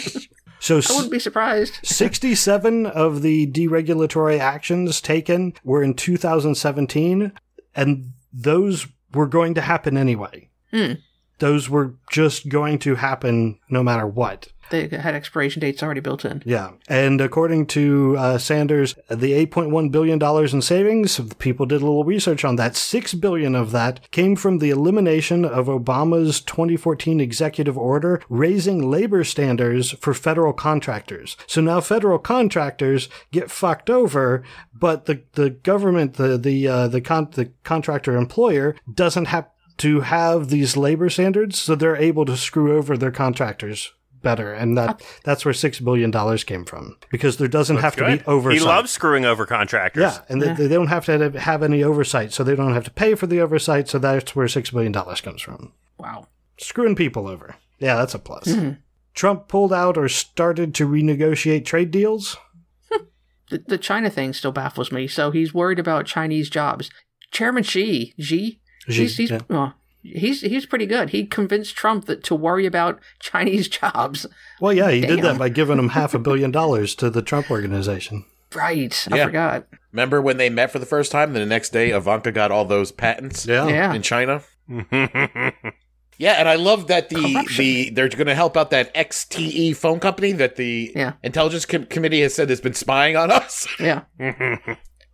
So I wouldn't be surprised. 67 of the deregulatory actions taken were in 2017, and those were going to happen anyway. Hmm. Those were just going to happen no matter what. They had expiration dates already built in. Yeah. And according to uh, Sanders, the $8.1 billion in savings, people did a little research on that. 6 billion of that came from the elimination of Obama's 2014 executive order raising labor standards for federal contractors. So now federal contractors get fucked over, but the, the government, the, the, uh, the, con- the contractor employer doesn't have to have these labor standards, so they're able to screw over their contractors better, and that that's where six billion dollars came from because there doesn't have to be oversight. He loves screwing over contractors. yeah, and they, they don't have to have- have any oversight, so they don't have to pay for the oversight. So that's where six billion dollars comes from. Wow. Screwing people over. Yeah, that's a plus. Mm-hmm. Trump pulled out or started to renegotiate trade deals. The, the China thing still baffles me. So he's worried about Chinese jobs. Chairman Xi, Xi, Xi, he's, he's, yeah. well, he's, he's pretty good. He convinced Trump that to worry about Chinese jobs. Well, yeah, he did that by giving him half a billion dollars to the Trump organization. Right. I forgot. Remember when they met for the first time? Then the next day, Ivanka got all those patents Yeah. Yeah. in China. Yeah, and I love that the Corruption. the they're going to help out that ZTE phone company that the Yeah. intelligence com- committee has said has been spying on us. Yeah.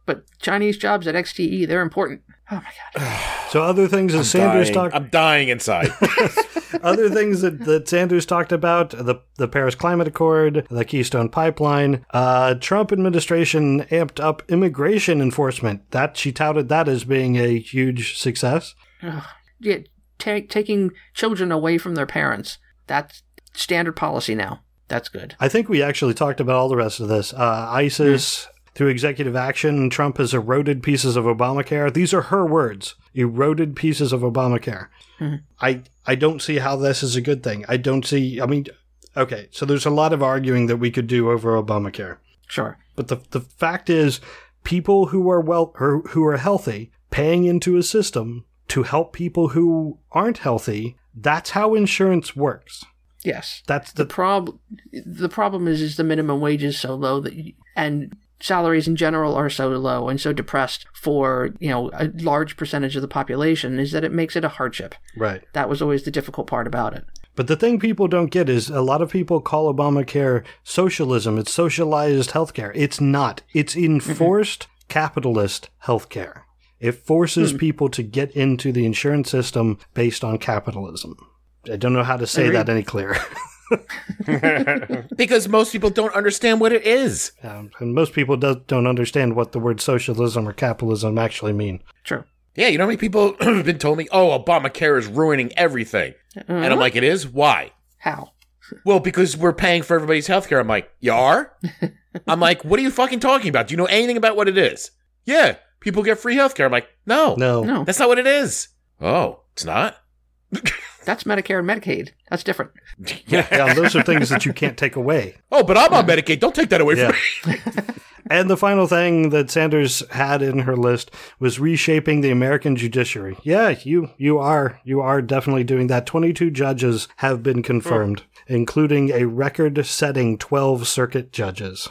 but Chinese jobs at ZTE, they're important. Oh my God. So other things that Sanders Dying. talked I'm dying inside. other things that, that Sanders talked about the the Paris Climate Accord, the Keystone Pipeline. Uh, Trump administration amped up immigration enforcement. That she touted that as being a huge success. Yeah. ta taking children away from their parents. That's standard policy now. That's good. I think we actually talked about all the rest of this. Uh, ISIS. Through executive action, Trump has eroded pieces of Obamacare. These are her words. Eroded pieces of Obamacare. Mm-hmm. I I don't see how this is a good thing. I don't see. I mean, okay. So there's a lot of arguing that we could do over Obamacare. Sure. But the the fact is, people who are well or who are healthy paying into a system to help people who aren't healthy. That's how insurance works. Yes. That's The the prob the problem is is the minimum wage is so low that you, and salaries in general are so low and so depressed for you know a large percentage of the population is that it makes it a hardship. right. That was always the difficult part about it. But the thing people don't get is a lot of people call Obamacare socialism. It's socialized healthcare. It's not. It's mm-hmm. enforced capitalist healthcare. It forces hmm. people to get into the insurance system based on capitalism. I don't know how to say Agreed. that any clearer. because most people don't understand what it is. Um, and most people do, don't understand what the word socialism or capitalism actually mean. True. Yeah, you know how many people have been told me, "Oh, Obamacare is ruining everything," and I'm like, "It is. Why?" How? Well, because we're paying for everybody's health care. I'm like, you are? I'm like, what are you fucking talking about? Do you know anything about what it is? Yeah, people get free health care. I'm like, no, No. No. that's not what it is. Oh, it's not? That's Medicare and Medicaid. That's different. Yeah, those are things that you can't take away. Oh, but I'm on Medicaid. Don't take that away Yeah. from me. And the final thing that Sanders had in her list was reshaping the American judiciary. Yeah, you you are you are definitely doing that. 22 judges have been confirmed, including a record-setting 12 circuit judges.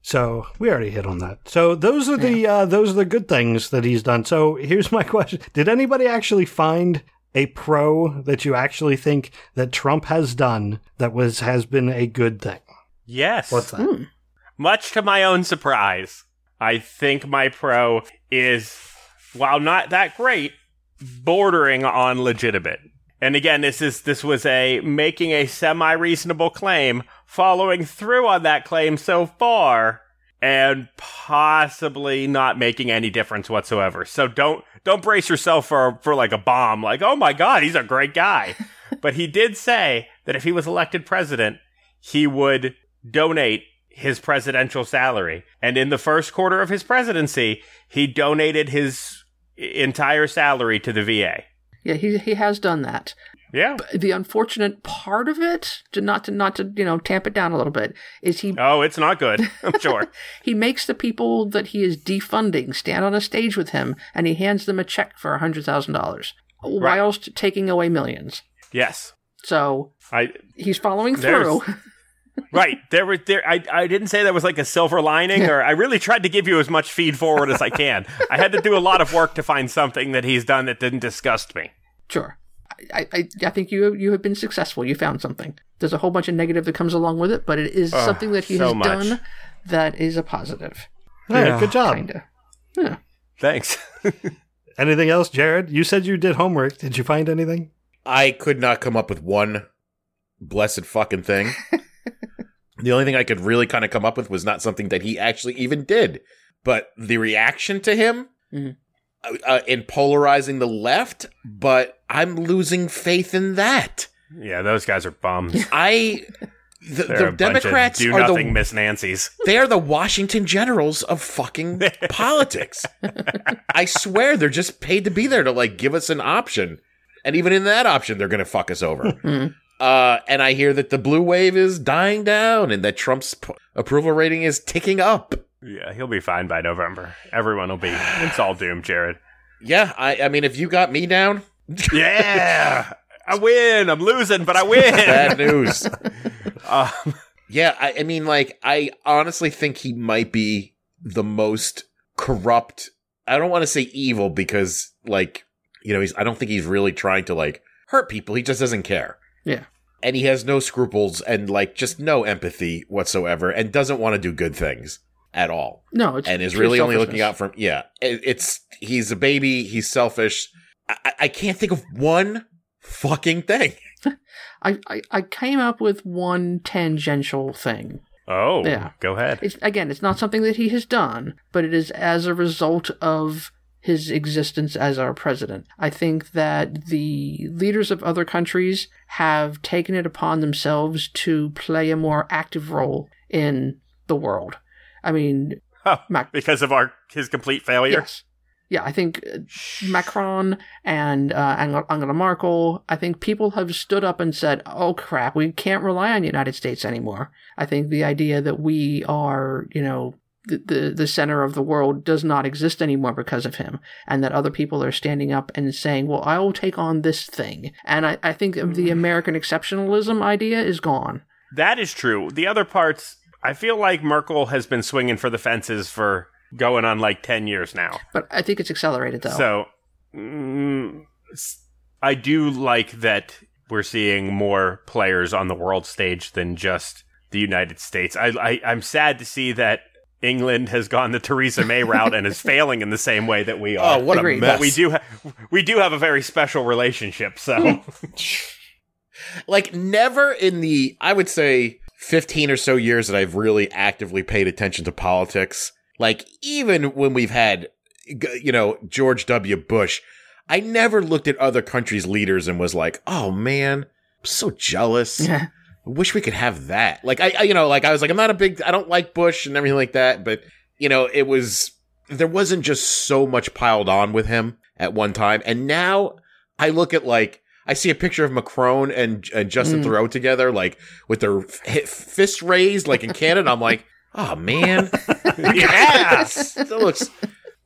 So we already hit on that. So those are the uh, those are the good things that he's done. So here's my question: Did anybody actually find a pro that you actually think that Trump has done that was has been a good thing? Yes. What's that? Hmm. Much to my own surprise, I think my pro is, while not that great, bordering on legitimate. And again, this is this was a making a semi reasonable claim, following through on that claim so far, and possibly not making any difference whatsoever. So don't don't brace yourself for for like a bomb, like oh my god, he's a great guy. but he did say that if he was elected president, he would donate his presidential salary. And in the first quarter of his presidency, he donated his entire salary to the VA. Yeah, he he has done that. Yeah. The unfortunate part of it, to not to not to you know tamp it down a little bit, is he Oh, it's not good. I'm sure. he makes the people that he is defunding stand on a stage with him, and he hands them a check for a hundred thousand dollars, whilst taking away millions. yes. So I he's following through. right there was there. I I didn't say there was like a silver lining, or I really tried to give you as much feed forward as I can. I had to do a lot of work to find something that he's done that didn't disgust me. Sure. I, I, I think you you have been successful. You found something. There's a whole bunch of negative that comes along with it, but it is something that he so has much. done that is a positive. Yeah, good job. Kinda. Yeah. Thanks. Anything else, Jared? You said you did homework. Did you find anything? I could not come up with one blessed fucking thing. the only thing I could really kind of come up with was not something that he actually even did, but the reaction to him Mhm. Uh, uh, in polarizing the left. But I'm losing faith in that. yeah, those guys are bums. I. The, the a bunch of Democrats do are nothing the Miss Nancy's. they are the Washington Generals of fucking politics. I swear they're just paid to be there to like give us an option. And even in that option, they're going to fuck us over. Mhm. uh, and I hear that the blue wave is dying down and that Trump's p- approval rating is ticking up. Yeah, he'll be fine by November. Everyone will be. It's all doomed, Jared. Yeah, I, I mean, if you got me down, Yeah, I win. I'm losing, but I win. bad news. Um, yeah, I, I mean, like, I honestly think he might be the most corrupt. I don't want to say evil because, like, you know, he's. I don't think he's really trying to like hurt people. He just doesn't care. Yeah. and he has no scruples and like just no empathy whatsoever, and doesn't want to do good things at all. No, it's and is really only looking out for yeah it, it's he's a baby he's selfish I, I- I can't think of one fucking thing I, I, I came up with one tangential thing. oh, Yeah. go ahead. It's again, it's not something that he has done, but it is as a result of his existence as our president. I think that the leaders of other countries have taken it upon themselves to play a more active role in the world. I mean, Oh, Mac- because of our his complete failure. yes. Yeah, I think uh, Macron and uh, Angela Angela Merkel, I think people have stood up and said, oh crap, we can't rely on the United States anymore. I think the idea that we are, you know, the, the, the center of the world does not exist anymore because of him, and that other people are standing up and saying, well, I will take on this thing. And I, I think the American exceptionalism idea is gone. That is true. The other parts, I feel like Merkel has been swinging for the fences for going on like 10 years now. But I think it's accelerated, though. So, mm, s- I do like that we're seeing more players on the world stage than just the United States. I, I I'm sad to see that England has gone the Theresa May route and is failing in the same way that we are. oh what Agreed. a mess but we do ha- we do have a very special relationship. So like never in the i would say 15 or so years that i've really actively paid attention to politics like even when we've had you know george w bush i never looked at other countries leaders and was like oh man i'm so jealous Yeah. I wish we could have that. Like I, I, you know, like I was like, I'm not a big, I don't like Bush and everything like that, but you know, it was there wasn't just so much piled on with him at one time, and now I look at like I see a picture of Macron and, and Justin Mm. Trudeau together, like with their f- fists raised, like in Canada. I'm like, Oh man, Yes. that looks.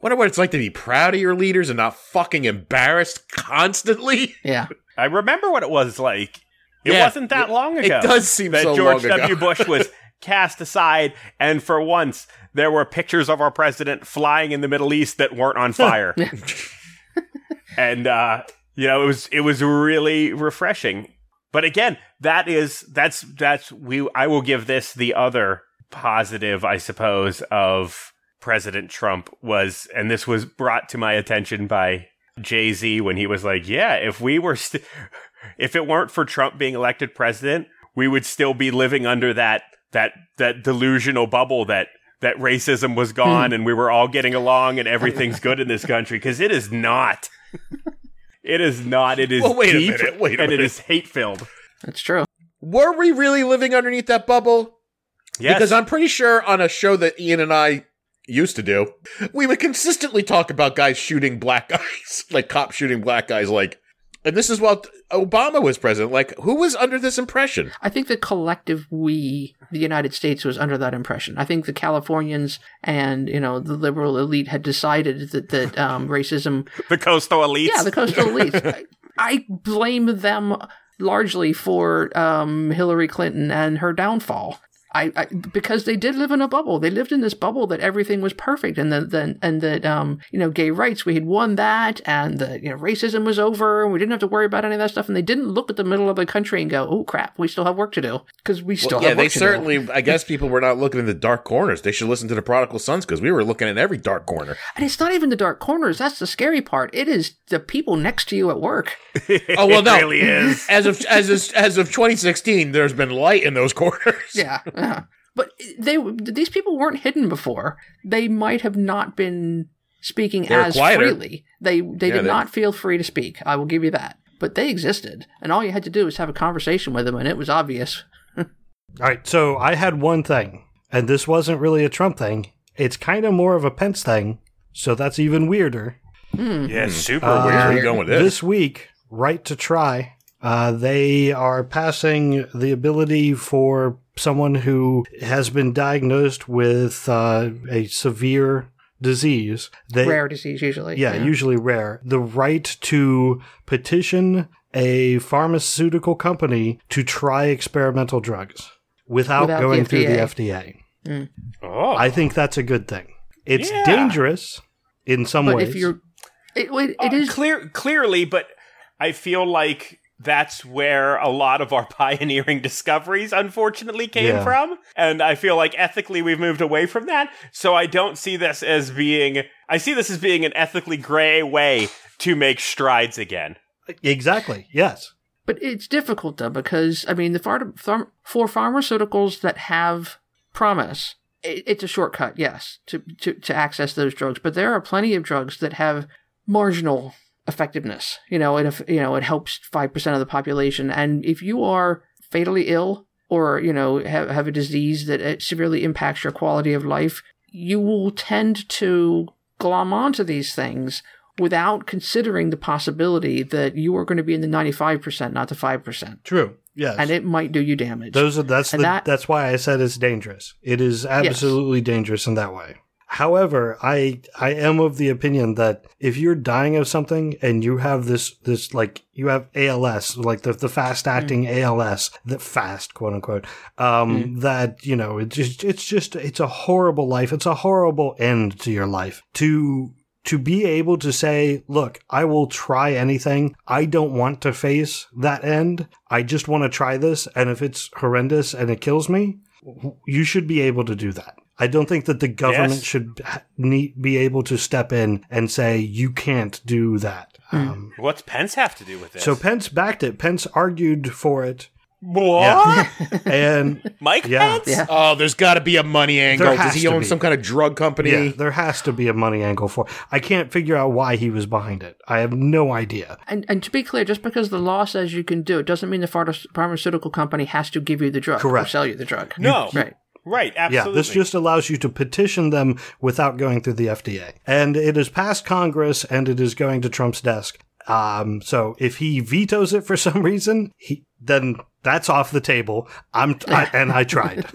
Wonder what it's like to be proud of your leaders and not fucking embarrassed constantly. Yeah. I remember what it was like. It Yeah, wasn't that long ago. it does seem that so George long ago. W. Bush was cast aside, and for once there were pictures of our president flying in the Middle East that weren't on fire. and uh, you know, it was it was really refreshing. But again, that is that's that's we I will give this the other positive, I suppose, of President Trump was, and this was brought to my attention by Jay Z when he was like, "Yeah, if we were, st- if it weren't for Trump being elected president, we would still be living under that that that delusional bubble that." That racism was gone hmm. and we were all getting along and everything's good in this country because it is not. It is not. It is Well, wait a deep minute, wait a and it minute. is hate filled. That's true. Were we really living underneath that bubble? Yes, Because I'm pretty sure on a show that Ian and I used to do, we would consistently talk about guys shooting black guys, like cops shooting black guys, like. And this is while Obama was president. Like, who was under this impression? I think the collective we, the United States, was under that impression. I think the Californians and you know the liberal elite had decided that that um, racism. the coastal elites. Yeah, the coastal elites. I, I blame them largely for um, Hillary Clinton and her downfall. I, I because they did live in a bubble. They lived in this bubble that everything was perfect, and that then and that um you know gay rights we had won that, and the you know racism was over, and we didn't have to worry about any of that stuff. And they didn't look at the middle of the country and go, "Oh crap, we still have work to do," because we still yeah, have they work to do. certainly. I guess people were not looking in the dark corners. They should listen to the Prodigal Sons because we were looking in every dark corner. And it's not even the dark corners. That's the scary part. It is the people next to you at work. Oh well, it no. really is. As of as of, as of 2016, there's been light in those corners. Yeah. yeah. But they these people weren't hidden before. They might have not been speaking They were as quieter. freely. They they Yeah, did they- not feel free to speak. I will give you that. But they existed, and all you had to do was have a conversation with them, and it was obvious. All right, so I had one thing, and this wasn't really a Trump thing. It's kind of more of a Pence thing, so that's even weirder. Yeah, super Uh, Where are weird. you going with this? This week, Right to Try, uh, they are passing the ability for someone who has been diagnosed with uh, a severe disease. They, Rare disease, usually. yeah, usually rare. The right to petition a pharmaceutical company to try experimental drugs without, Without the going through the FDA. FDA. Oh, I think that's a good thing. It's Yeah. dangerous in some But ways. if you're, it, it, Uh, it is clear, clearly, but I feel like that's where a lot of our pioneering discoveries, unfortunately, came Yeah. from. And I feel like ethically we've moved away from that. So I don't see this as being. I see this as being an ethically gray way to make strides again. exactly. Yes. But it's difficult though because I mean the phar- pharm- for pharmaceuticals that have promise, it, it's a shortcut, yes, to, to to access those drugs. But there are plenty of drugs that have marginal effectiveness. You know, it if- you know it helps five percent of the population, and if you are fatally ill or you know have have a disease that uh, severely impacts your quality of life, you will tend to glom onto these things without considering the possibility that you are going to be in the 95%, not the 5%. True. Yes. And it might do you damage. Those are that's the, that- that's why I said it's dangerous. It is absolutely dangerous in that way. However, I I am of the opinion that if you're dying of something and you have this this like you have ALS, like the the fast acting ALS, the fast quote unquote, um, that you know it just it's just it's a horrible life. It's a horrible end to your life. To to be able to say, look, I will try anything. I don't want to face that end. I just want to try this. And if it's horrendous and it kills me, you should be able to do that. I don't think that the government Yes. should be able to step in and say, you can't do that. Um, What's Pence have to do with this? so Pence backed it. Pence argued for it. what? And Mike Yeah. Pence? Yeah. Oh, there's got to be a money angle. Does he own be. some kind of drug company? yeah, there has to be a money angle for I can't figure out why he was behind it. I have no idea. and, and to be clear, just because the law says you can do it doesn't mean the pharmaceutical company has to give you the drug or sell you the drug. No. Right. Right, absolutely. Yeah, this just allows you to petition them without going through the FDA. And it has passed Congress and it is going to Trump's desk. Um, so if he vetoes it for some reason, he, then That's off the table. I'm I, and I tried.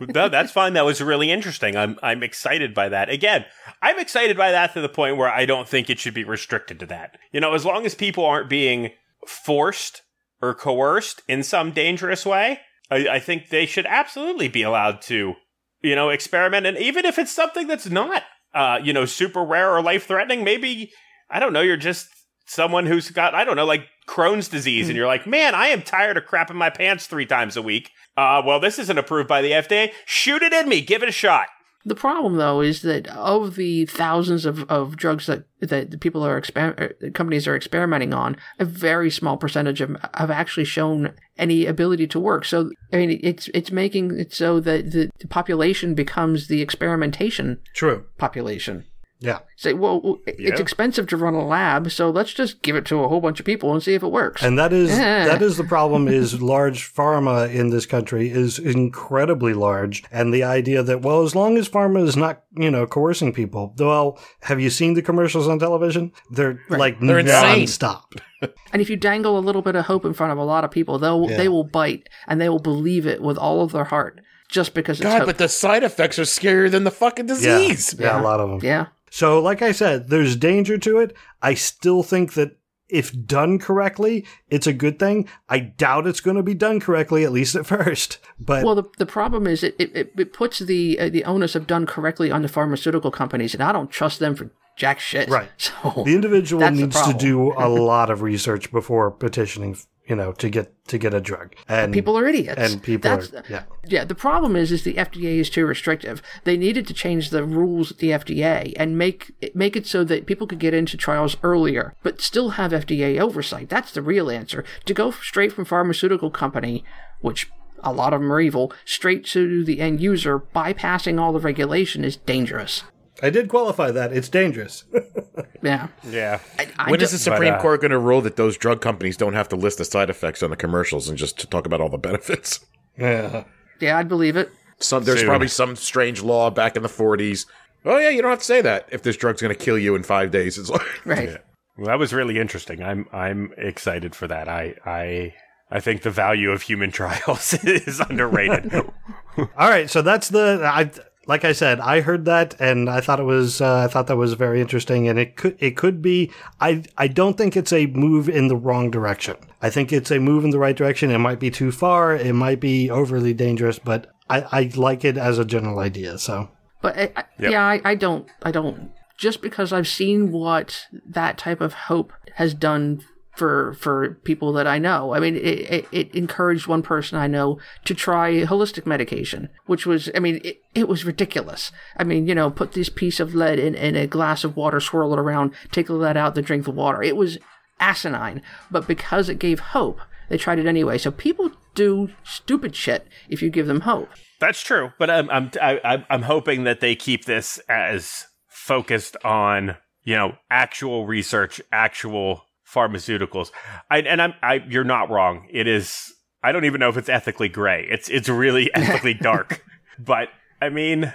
no, that's fine. That was really interesting. I'm I'm excited by that. Again, I'm excited by that to the point where I don't think it should be restricted to that. You know, as long as people aren't being forced or coerced in some dangerous way, I, I think they should absolutely be allowed to, you know, experiment. And even if it's something that's not, uh, you know, super rare or life threatening, maybe I don't know. You're just someone who's got I don't know, like Crohn's disease, and you're like, man, I am tired of crapping my pants three times a week. Uh, well, this isn't approved by the FDA. Shoot it in me. Give it a shot. The problem, though, is that of the thousands of, of drugs that that people are exper- er, companies are experimenting on, a very small percentage of have actually shown any ability to work. So, I mean, it's it's making it so that the, the population becomes the experimentation True. population. Yeah. Say, well, it's expensive to run a lab, so let's just give it to a whole bunch of people and see if it works. And that is Yeah. that is the problem is large pharma in this country is incredibly large and the idea that well as long as pharma is not, you know, coercing people. Well, have you seen the commercials on television? They're like They're insane. nonstop. And if you dangle a little bit of hope in front of a lot of people, they'll Yeah. they will bite and they will believe it with all of their heart just because it's God, hope. but the side effects are scarier than the fucking Yeah. disease. yeah, Yeah. a lot of them. yeah. So, like I said, there's danger to it. I still think that if done correctly, it's a good thing. I doubt it's going to be done correctly, at least at first. But Well, the, the problem is it, it, it puts the uh, the onus of done correctly on the pharmaceutical companies, and I don't trust them for jack shit. Right. So the individual That's the needs to do a lot of research before petitioning, you know, to get to get a drug. And people are idiots. and people That's, are yeah. Yeah, the problem is is the FDA is too restrictive. They needed to change the rules at the FDA and make make it so that people could get into trials earlier, but still have FDA oversight. That's the real answer. To go straight from pharmaceutical company, which a lot of them are evil, straight to the end user, bypassing all the regulation is dangerous. I did qualify that. It's dangerous. Yeah. Yeah. I When do- is the Supreme uh, Court going to rule that those drug companies don't have to list the side effects on the commercials and just to talk about all the benefits? yeah. yeah, I'd believe it. Some there's Soon. probably some strange law back in the 40s. Oh yeah, you don't have to say that if this drug's going to kill you in five days. It's like Right. Well, that was really interesting. I'm I'm excited for that. I I I think the value of human trials is underrated. All right, so that's the I like I said, I heard that and I thought it was uh, I thought that was very interesting and it could it could be I I don't think it's a move in the wrong direction. I think it's a move in the right direction. It might be too far, it might be overly dangerous, but I, I like it as a general idea. So But I, I, Yep. yeah, I, I don't. I don't. Just because I've seen what that type of hope has done for for people that I know. I mean, it, it, encouraged one person I know to try holistic medication, which was, I mean, it, it was ridiculous. I mean, you know, put this piece of lead in, in a glass of water, swirl it around, take the lead out, then drink the water. It was asinine. But because it gave hope, they tried it anyway. So people do stupid shit if you give them hope. That's true, but I'm I'm I, I'm hoping that they keep this as focused on you know actual research, actual pharmaceuticals. I and I'm I you're not wrong. It is. I don't even know if it's ethically gray. It's it's really ethically dark. But I mean,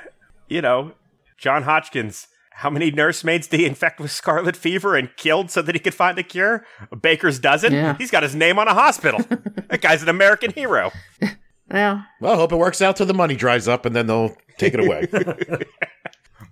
you know, John Hodgkins. How many nursemaids did he infect with scarlet fever and killed so that he could find a cure? A baker's dozen. Yeah. He's got his name on a hospital. that guy's an American hero. Yeah. well, I hope it works out till the money dries up and then they'll take it away.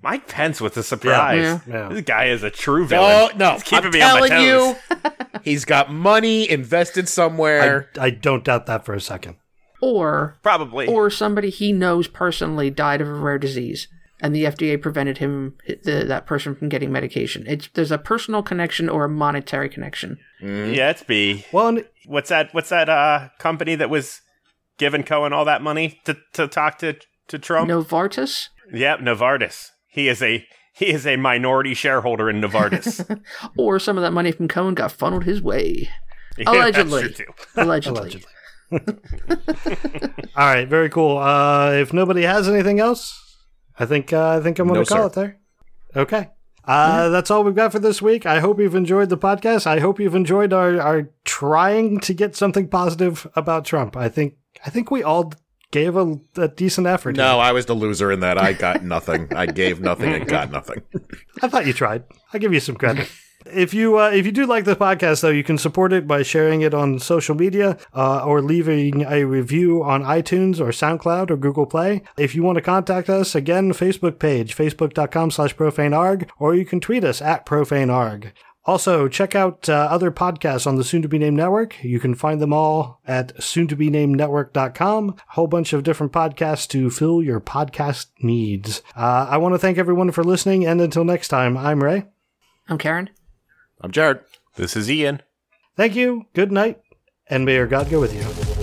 Mike Pence with a surprise. Yeah. Yeah. This guy is a true villain. oh no, He's keeping I'm me on my telling you, he's got money invested somewhere. I don't doubt that for a second. Or Probably. or somebody he knows personally died of a rare disease and the FDA prevented him the, that person from getting medication. It's there's a personal connection or a monetary connection. yeah, it's B. Well, What's that? What's that uh, company that was giving Cohen all that money to, to talk to to Trump? Novartis Yep, Novartis. He is a he is a minority shareholder in Novartis. or some of that money from Cohen got funneled his way. Yeah, Allegedly. Too. Allegedly. allegedly. All right, very cool. Uh, if nobody has anything else, I think uh, I think I'm going No, to call sir. it there. Okay. Uh, That's all we've got for this week. I hope you've enjoyed the podcast. I hope you've enjoyed our, our trying to get something positive about Trump. I think I think we all gave a, a decent effort. no, I was the loser in that. I got nothing. I gave nothing and got nothing. I thought you tried. I'll give you some credit. If you uh, if you do like this podcast, though, you can support it by sharing it on social media uh, or leaving a review on iTunes or SoundCloud or Google Play. If you want to contact us, again, Facebook page, facebook.com slash profanearg, or you can tweet us at profanearg. Also, check out uh, other podcasts on the Soon to Be Named Network. You can find them all at soontobenamednetwork.com. A whole bunch of different podcasts to fill your podcast needs. Uh, I want to thank everyone for listening, and until next time, I'm Ray. I'm Karen. I'm Jared. This is Ian. Thank you, good night, and may your God go with you.